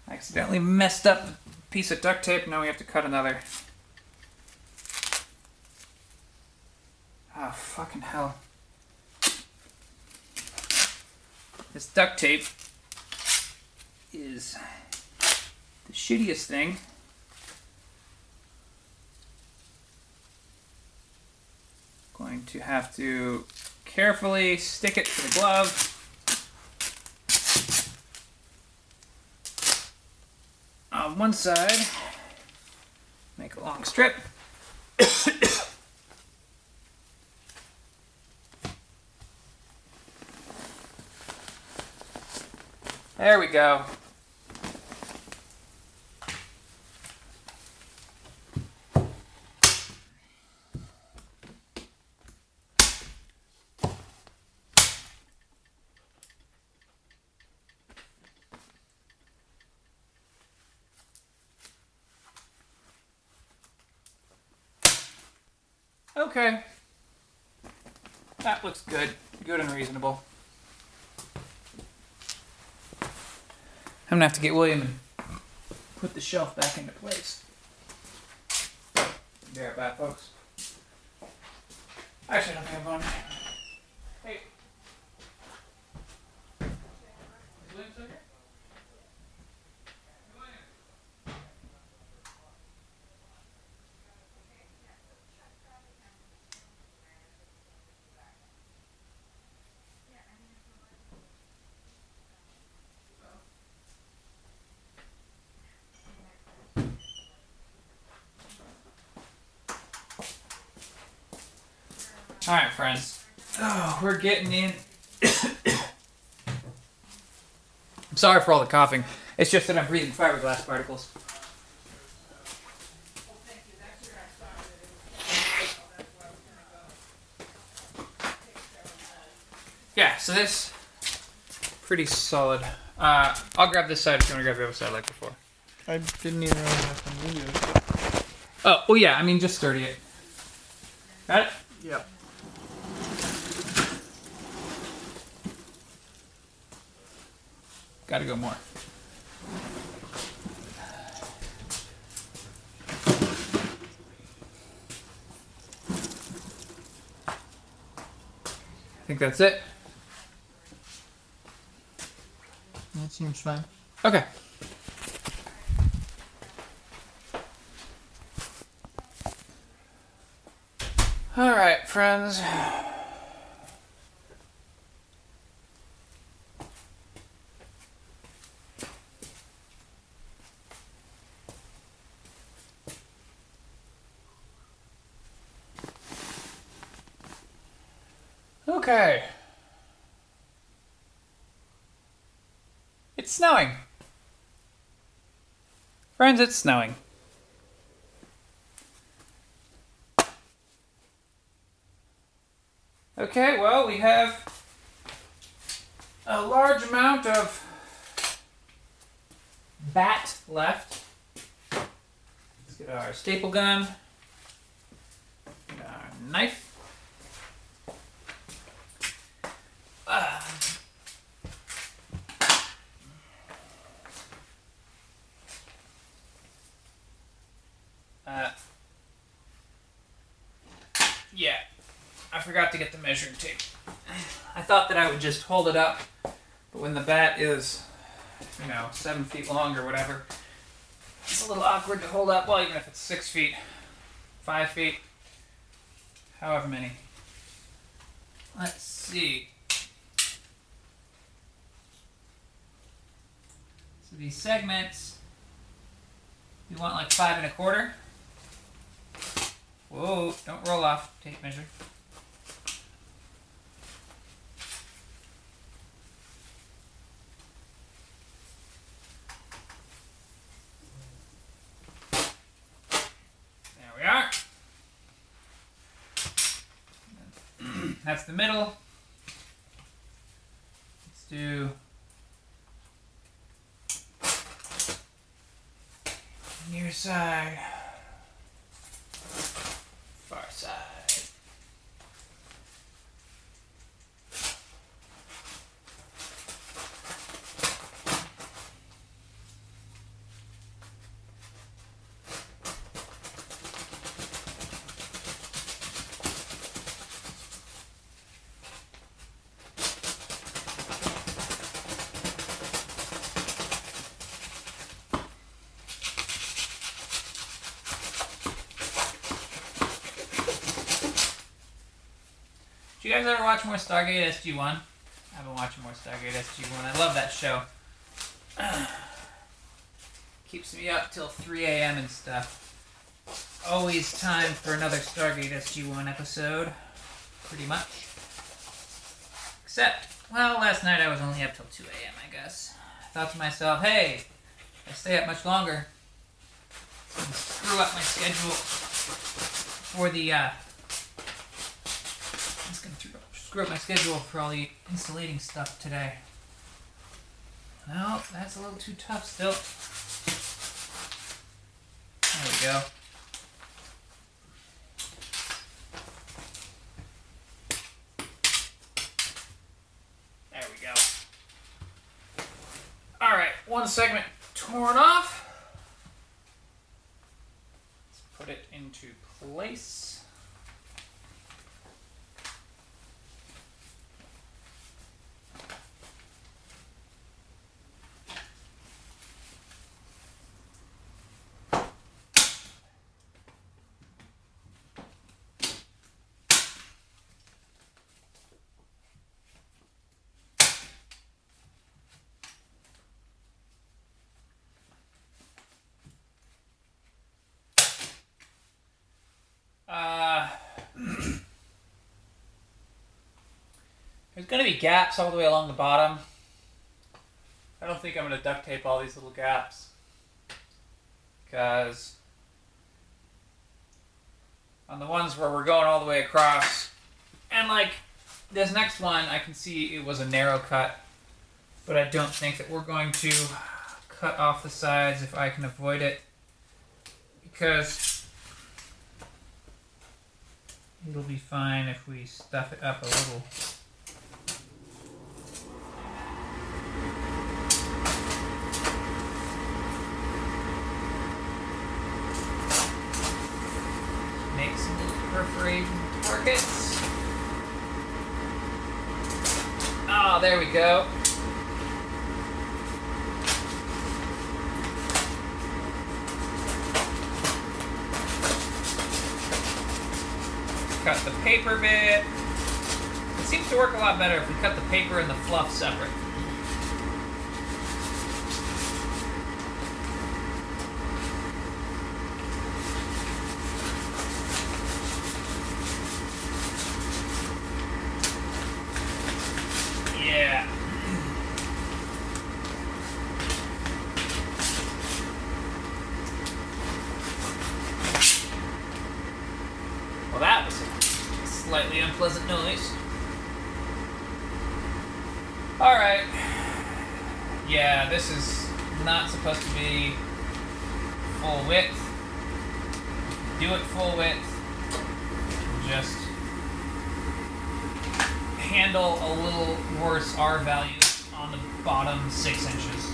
I accidentally messed up a piece of duct tape. Now we have to cut another. Oh, fucking hell. This duct tape is the shittiest thing Going to have to carefully stick it to the glove. On one side, make a long strip. there we go. Okay. That looks good. Good and reasonable. I'm gonna have to get William and put the shelf back into place. Be right back, folks. Actually, I don't think I'm going. Hey. Is William still here? William. All right, friends. Oh, we're getting in. I'm sorry for all the coughing. It's just that I'm breathing fiberglass particles. Yeah, so this pretty solid. Uh, I'll grab this side if you want to grab the other side like before. I didn't even really have I can video. Oh, well, yeah. I mean, just sturdy it. Got it. Yep. Got to go more. I think that's it. That seems fine. Okay. All right, friends. Okay. It's snowing. Friends, it's snowing. Okay, well, we have a large amount of batt left. Let's get our staple gun, get our knife. Ah. Uh, yeah, I forgot to get the measuring tape. I thought that I would just hold it up, but when the batt is, you know, seven feet long or whatever, it's a little awkward to hold up. Well, even if it's six feet, five feet, however many. Let's see. So these segments, you want like five and a quarter. Whoa, don't roll off tape measure. There we are. That's the middle. Let's do near side. Guys ever watch more Stargate SG One? I've been watching more Stargate SG One. I love that show. Keeps me up till 3 a.m. and stuff. Always time for another Stargate SG One episode. Pretty much. Except, well, last night I was only up till 2 a.m. I guess. I thought to myself, hey, if I stay up much longer, screw up my schedule for the uh, screw up my schedule for all the insulating stuff today. No, that's a little too tough still. There we go. There we go. Alright, one segment torn off. Let's put it into place. Uh, there's gonna be gaps all the way along the bottom. I don't think I'm gonna duct tape all these little gaps because on the ones where we're going all the way across, and like this next one, I can see it was a narrow cut, but I don't think that we're going to cut off the sides if I can avoid it because It'll be fine if we stuff it up a little. Make some little perforation targets. Go. cut the paper bit. It seems to work a lot better if we cut the paper and the fluff separate. Yeah. Well, that was a slightly unpleasant noise. Alright. Yeah, this is not supposed to be full width. Do it full width. Just handle a little worse R value on the bottom six inches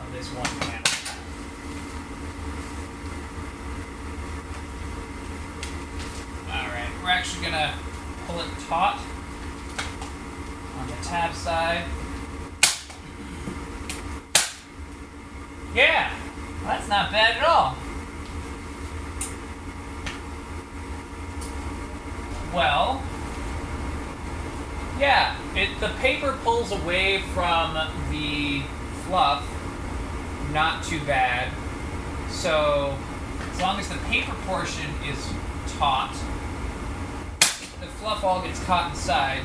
of this one panel. Alright, we're actually gonna pull it taut on the tab side. Yeah, that's not bad at all. Well, yeah, it the paper pulls away from the fluff, not too bad. So, as long as the paper portion is taut, the fluff all gets caught inside.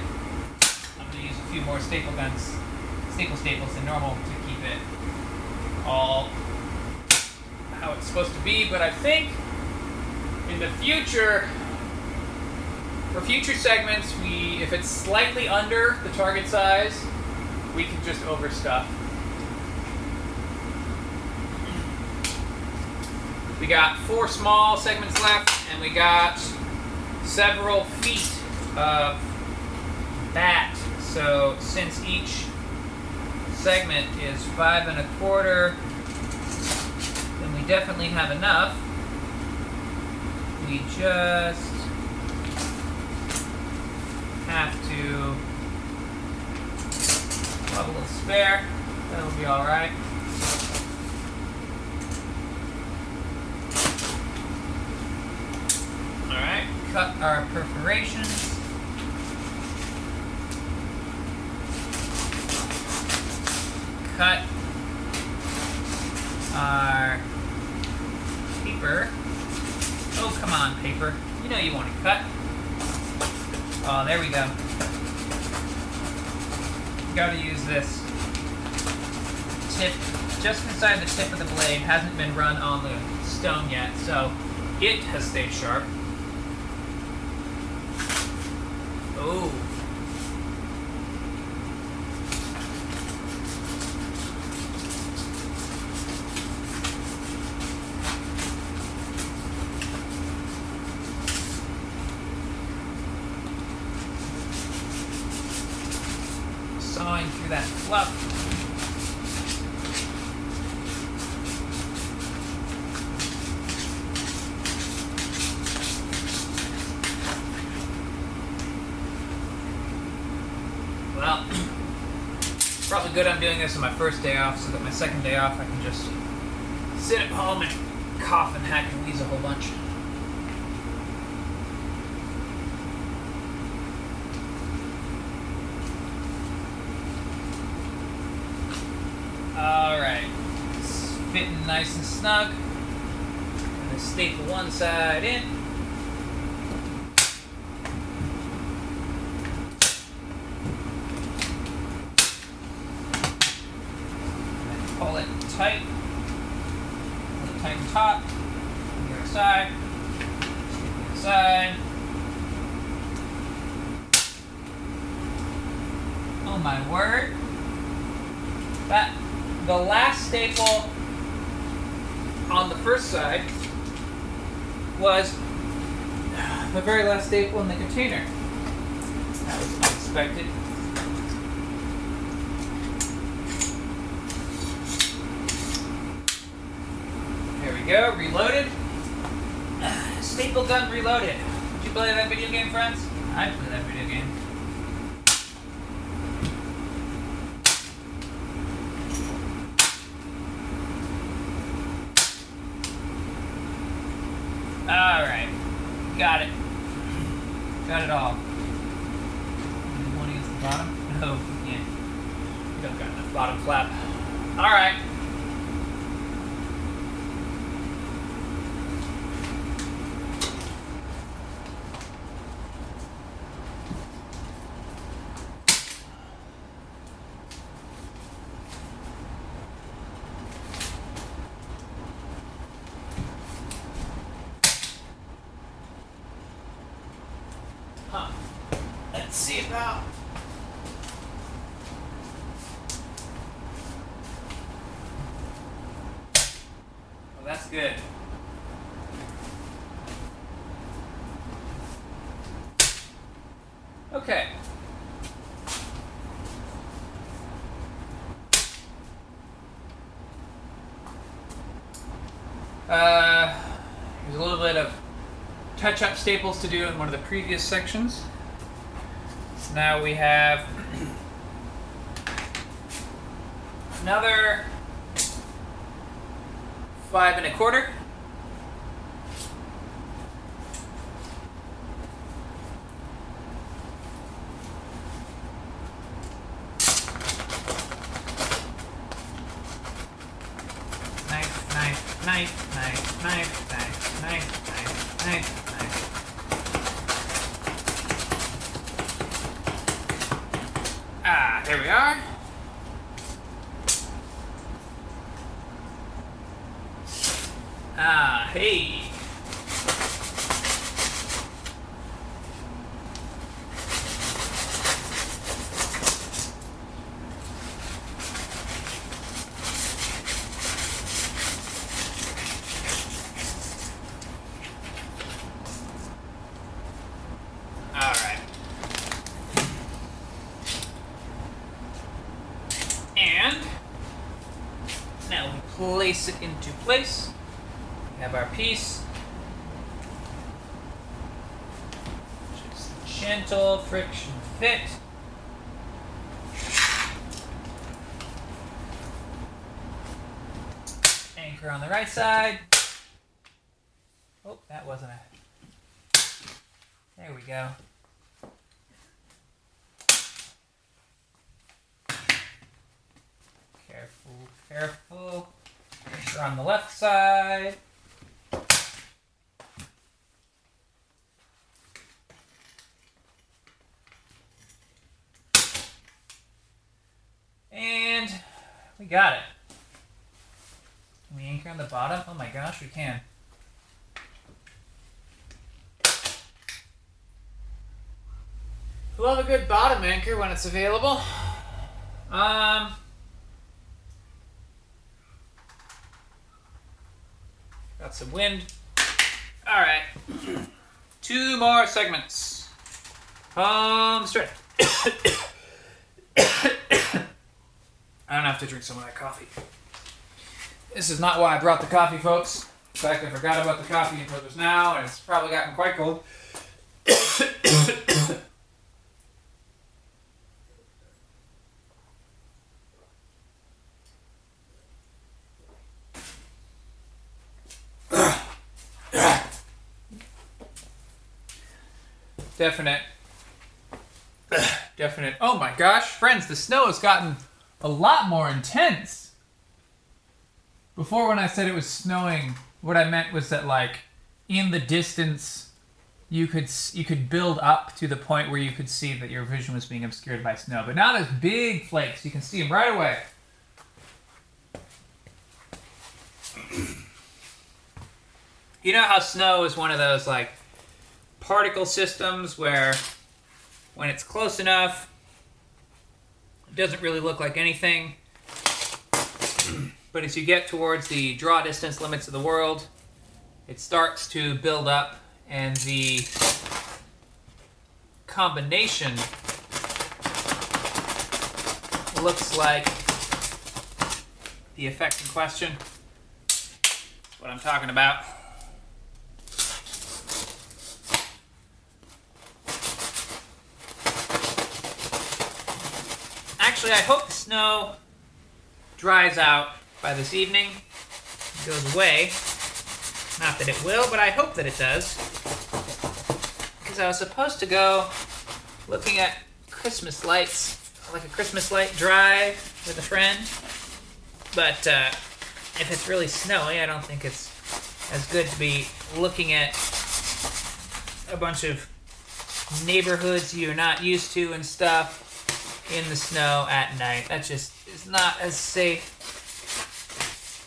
I'm gonna use a few more staple guns, staple staples than normal to keep it all how it's supposed to be. But I think in the future, for future segments, we if it's slightly under the target size, we can just overstuff. We got four small segments left, and we got several feet of batt. So since each segment is five and a quarter, then we definitely have enough. We just have to have a little spare. That'll be alright. Alright, cut our perforations. Cut our paper. Oh, come on, paper. You know you want to cut. Oh, there we go. Gotta use this tip just inside the tip of the blade. Hasn't been run on the stone yet, so it has stayed sharp. Oh. Sawing through that fluff. Well, probably good I'm doing this on my first day off so that my second day off I can just sit at home and cough and hack and wheeze a whole bunch. Alright. It's fitting nice and snug. I'm Gonna staple one side in. Staples to do in one of the previous sections. Now we have another five and a quarter. Place. We have our piece. Just gentle friction fit. Anchor on the right side. Oh, that wasn't a. There we go. Careful. Careful. Pressure on the left side. And we got it. Can we anchor on the bottom? We can. Love a good bottom anchor when it's available. Um. Got some wind. All right. Two more segments. Home stretch. I don't have to drink some of that coffee. This is not why I brought the coffee, folks. Fact, I forgot about the coffee until just now, and it's probably gotten quite cold. Definite. Definite. Oh my gosh, friends, the snow has gotten a lot more intense. Before, when I said it was snowing, what I meant was that, like, in the distance, you could you could build up to the point where you could see that your vision was being obscured by snow. But now there's big flakes; you can see them right away. You know how snow is one of those like particle systems where when it's close enough, it doesn't really look like anything. But as you get towards the draw distance limits of the world, it starts to build up, and the combination looks like the effect in question. What I'm talking about. Actually, I hope the snow dries out by this evening, goes away. Not that it will, but I hope that it does. Because I was supposed to go looking at Christmas lights, like a Christmas light drive with a friend. But uh, if it's really snowy, I don't think it's as good to be looking at a bunch of neighborhoods you're not used to and stuff in the snow at night. That just is not as safe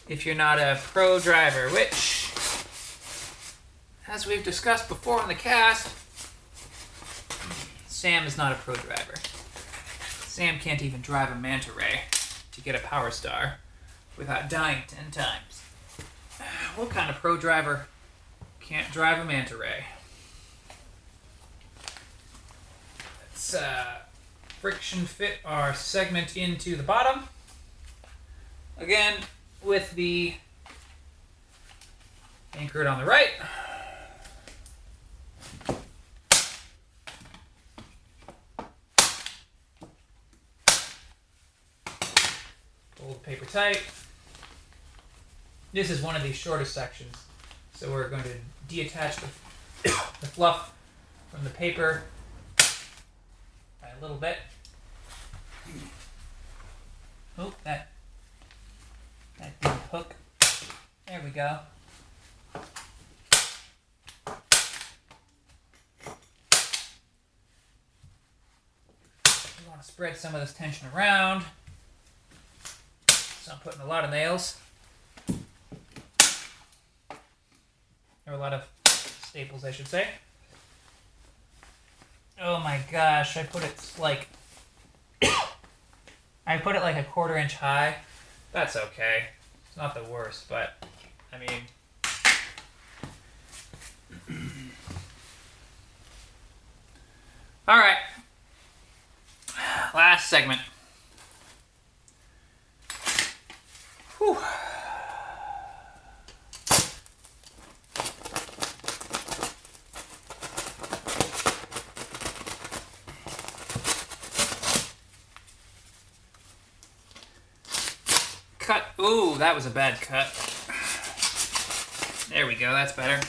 if you're not a pro driver, which, as we've discussed before in the cast, Sam is not a pro driver. Sam can't even drive a manta ray to get a power star without dying ten times. What kind of pro driver can't drive a manta ray? Let's uh, friction fit our segment into the bottom. Again, with the anchored on the right. Hold the paper tight. This is one of the shortest sections, so we're going to deattach the, the fluff from the paper by a little bit. Oh, that that didn't hook. There we go. We want to spread some of this tension around. So I'm putting a lot of nails. Or a lot of staples, I should say. Oh my gosh, I put it like. I put it like a quarter inch high. That's okay. It's not the worst, but I mean. All right. Last segment. Whew. Cut. Ooh, that was a bad cut. There we go. That's better.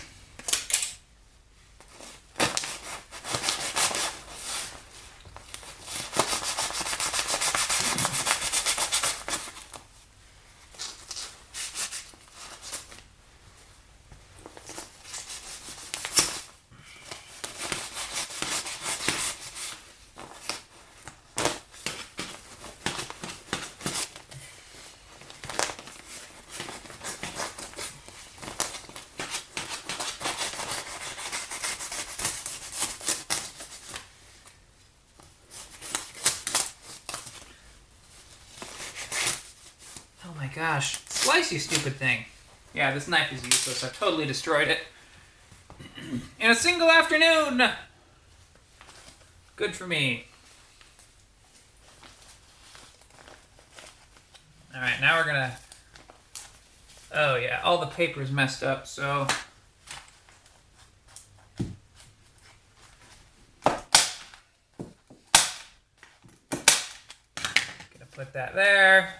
gosh. Stupid thing. Yeah, this knife is useless. I've totally destroyed it. In a single afternoon! Good for me. Alright, now we're gonna. Oh, yeah, all the paper's messed up, so. Gonna put that there.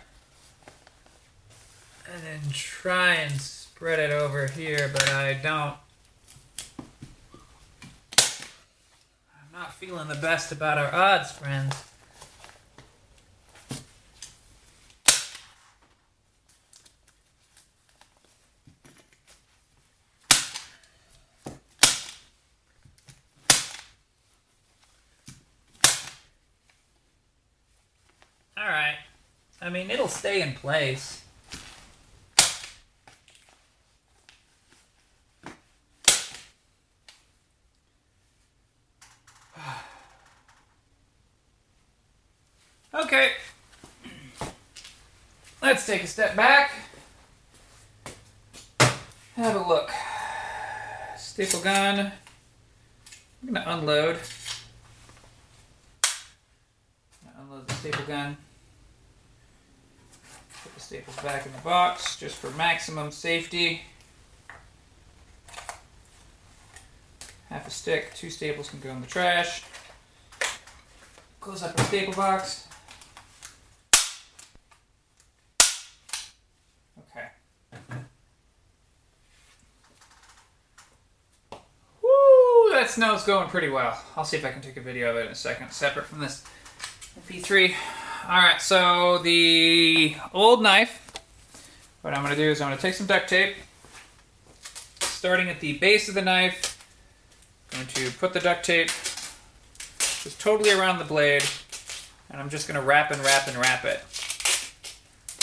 And then try and spread it over here, but I don't. I'm not about our odds, friends. Alright. I mean, it'll stay in place. Okay. Let's take a step back. Have a look. Staple gun. I'm gonna unload. Unload the staple gun. Put the staples back in the box just for maximum safety. Half a stick, two staples can go in the trash. Close up the staple box. Okay. Woo! That snow's going pretty well. I'll see if I can take a video of it in a second, separate from this MP3. Alright, so the old knife, what I'm going to do is I'm going to take some duct tape, starting at the base of the knife, I'm going to put the duct tape just totally around the blade, and I'm just going to wrap and wrap and wrap it,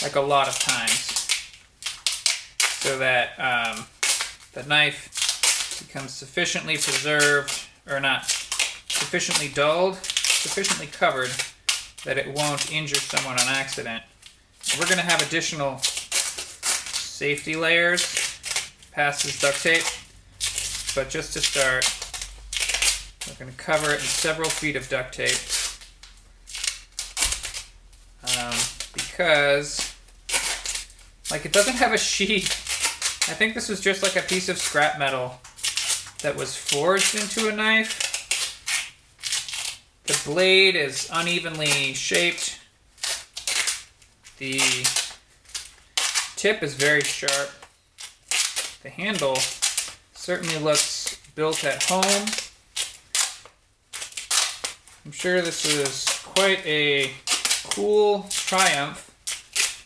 like a lot of times, so that um, the knife becomes sufficiently preserved, or not, sufficiently dulled, sufficiently covered that it won't injure someone on accident. We're going to have additional safety layers past this duct tape, but just to start, we're going to cover it in several feet of duct tape um, because, like, it doesn't have a sheath. I think this was just like a piece of scrap metal that was forged into a knife. The blade is unevenly shaped. The tip is very sharp. The handle certainly looks built at home. I'm sure this is quite a cool triumph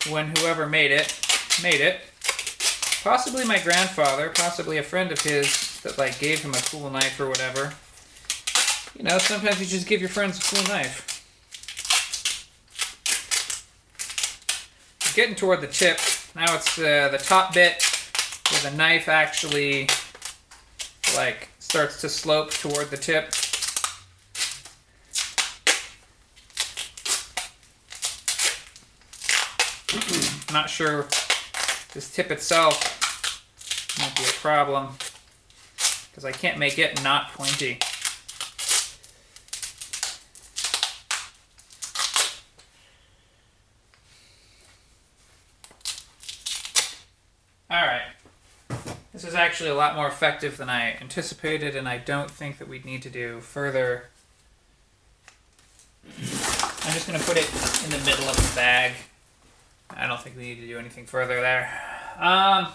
when whoever made it made it. Possibly my grandfather, possibly a friend of his that like gave him a cool knife or whatever. You know, sometimes you just give your friends a cool knife. Getting toward the tip. Now it's uh, the top bit where the knife actually like starts to slope toward the tip. Not sure this tip itself might be a problem because I can't make it not pointy. Alright. This is actually a lot more effective than I anticipated, and I don't think that we'd need to do further. I'm just going to put it in the middle of the bag. I don't think we need to do anything further there. Um,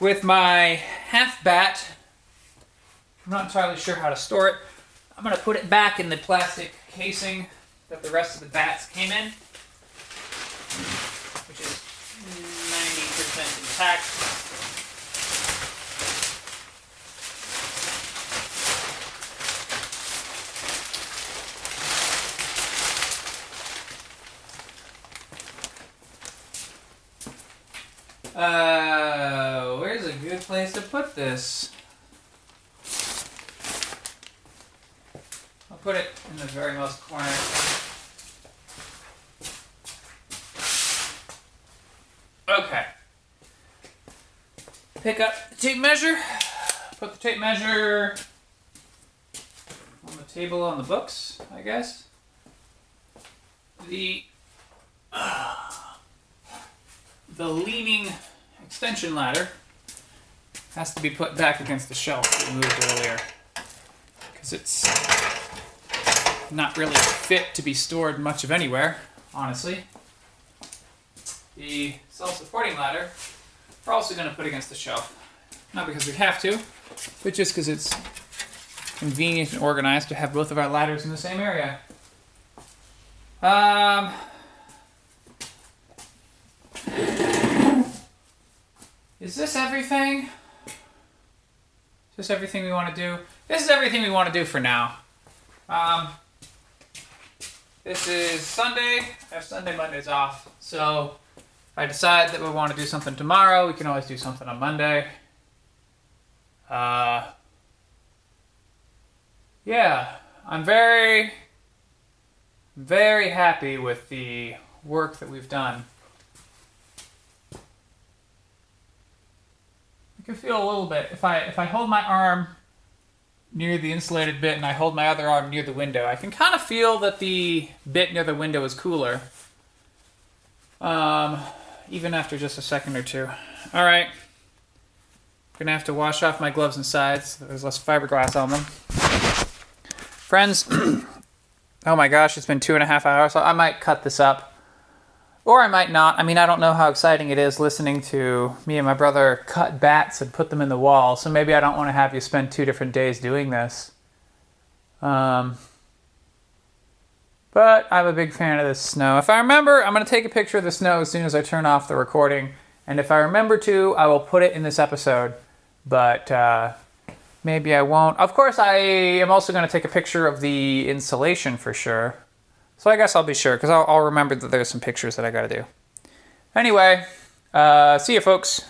with my half batt, I'm not entirely sure how to store it. I'm going to put it back in the plastic casing that the rest of the batts came in, which is 90% intact. Uh, place to put this? I'll put it in the very most corner. Okay. Pick up the tape measure. Put the tape measure on the table on the books, I guess. The uh, the leaning extension ladder has to be put back against the shelf we moved earlier because it's not really fit to be stored much of anywhere, honestly. The self-supporting ladder we're also going to put against the shelf. Not because we have to, but just because it's convenient and organized to have both of our ladders in the same area. Um, is this everything? Is this everything we want to do? This is everything we want to do for now. Um, this is Sunday. I have Sunday, Mondays off. So if I decide that we want to do something tomorrow, we can always do something on Monday. Uh, yeah, I'm very, very happy with the work that we've done. Can feel a little bit if I if I hold my arm near the insulated bit and I hold my other arm near the window, I can kind of feel that the bit near the window is cooler. Um, even after just a second or two. All right. Gonna have to wash off my gloves inside so there's less fiberglass on them. Friends, oh my gosh, it's been two and a half hours. So I might cut this up. Or I might not. I mean, I don't know how exciting it is listening to me and my brother cut batts and put them in the wall. So maybe I don't want to have you spend two different days doing this. Um, but I'm a big fan of this snow. If I remember, I'm going to take a picture of the snow as soon as I turn off the recording. And if I remember to, I will put it in this episode. But uh, maybe I won't. Of course, I am also going to take a picture of the insulation for sure. So I guess I'll be sure because I'll, I'll, remember that there's some pictures that I got to do. Anyway, uh, see you folks.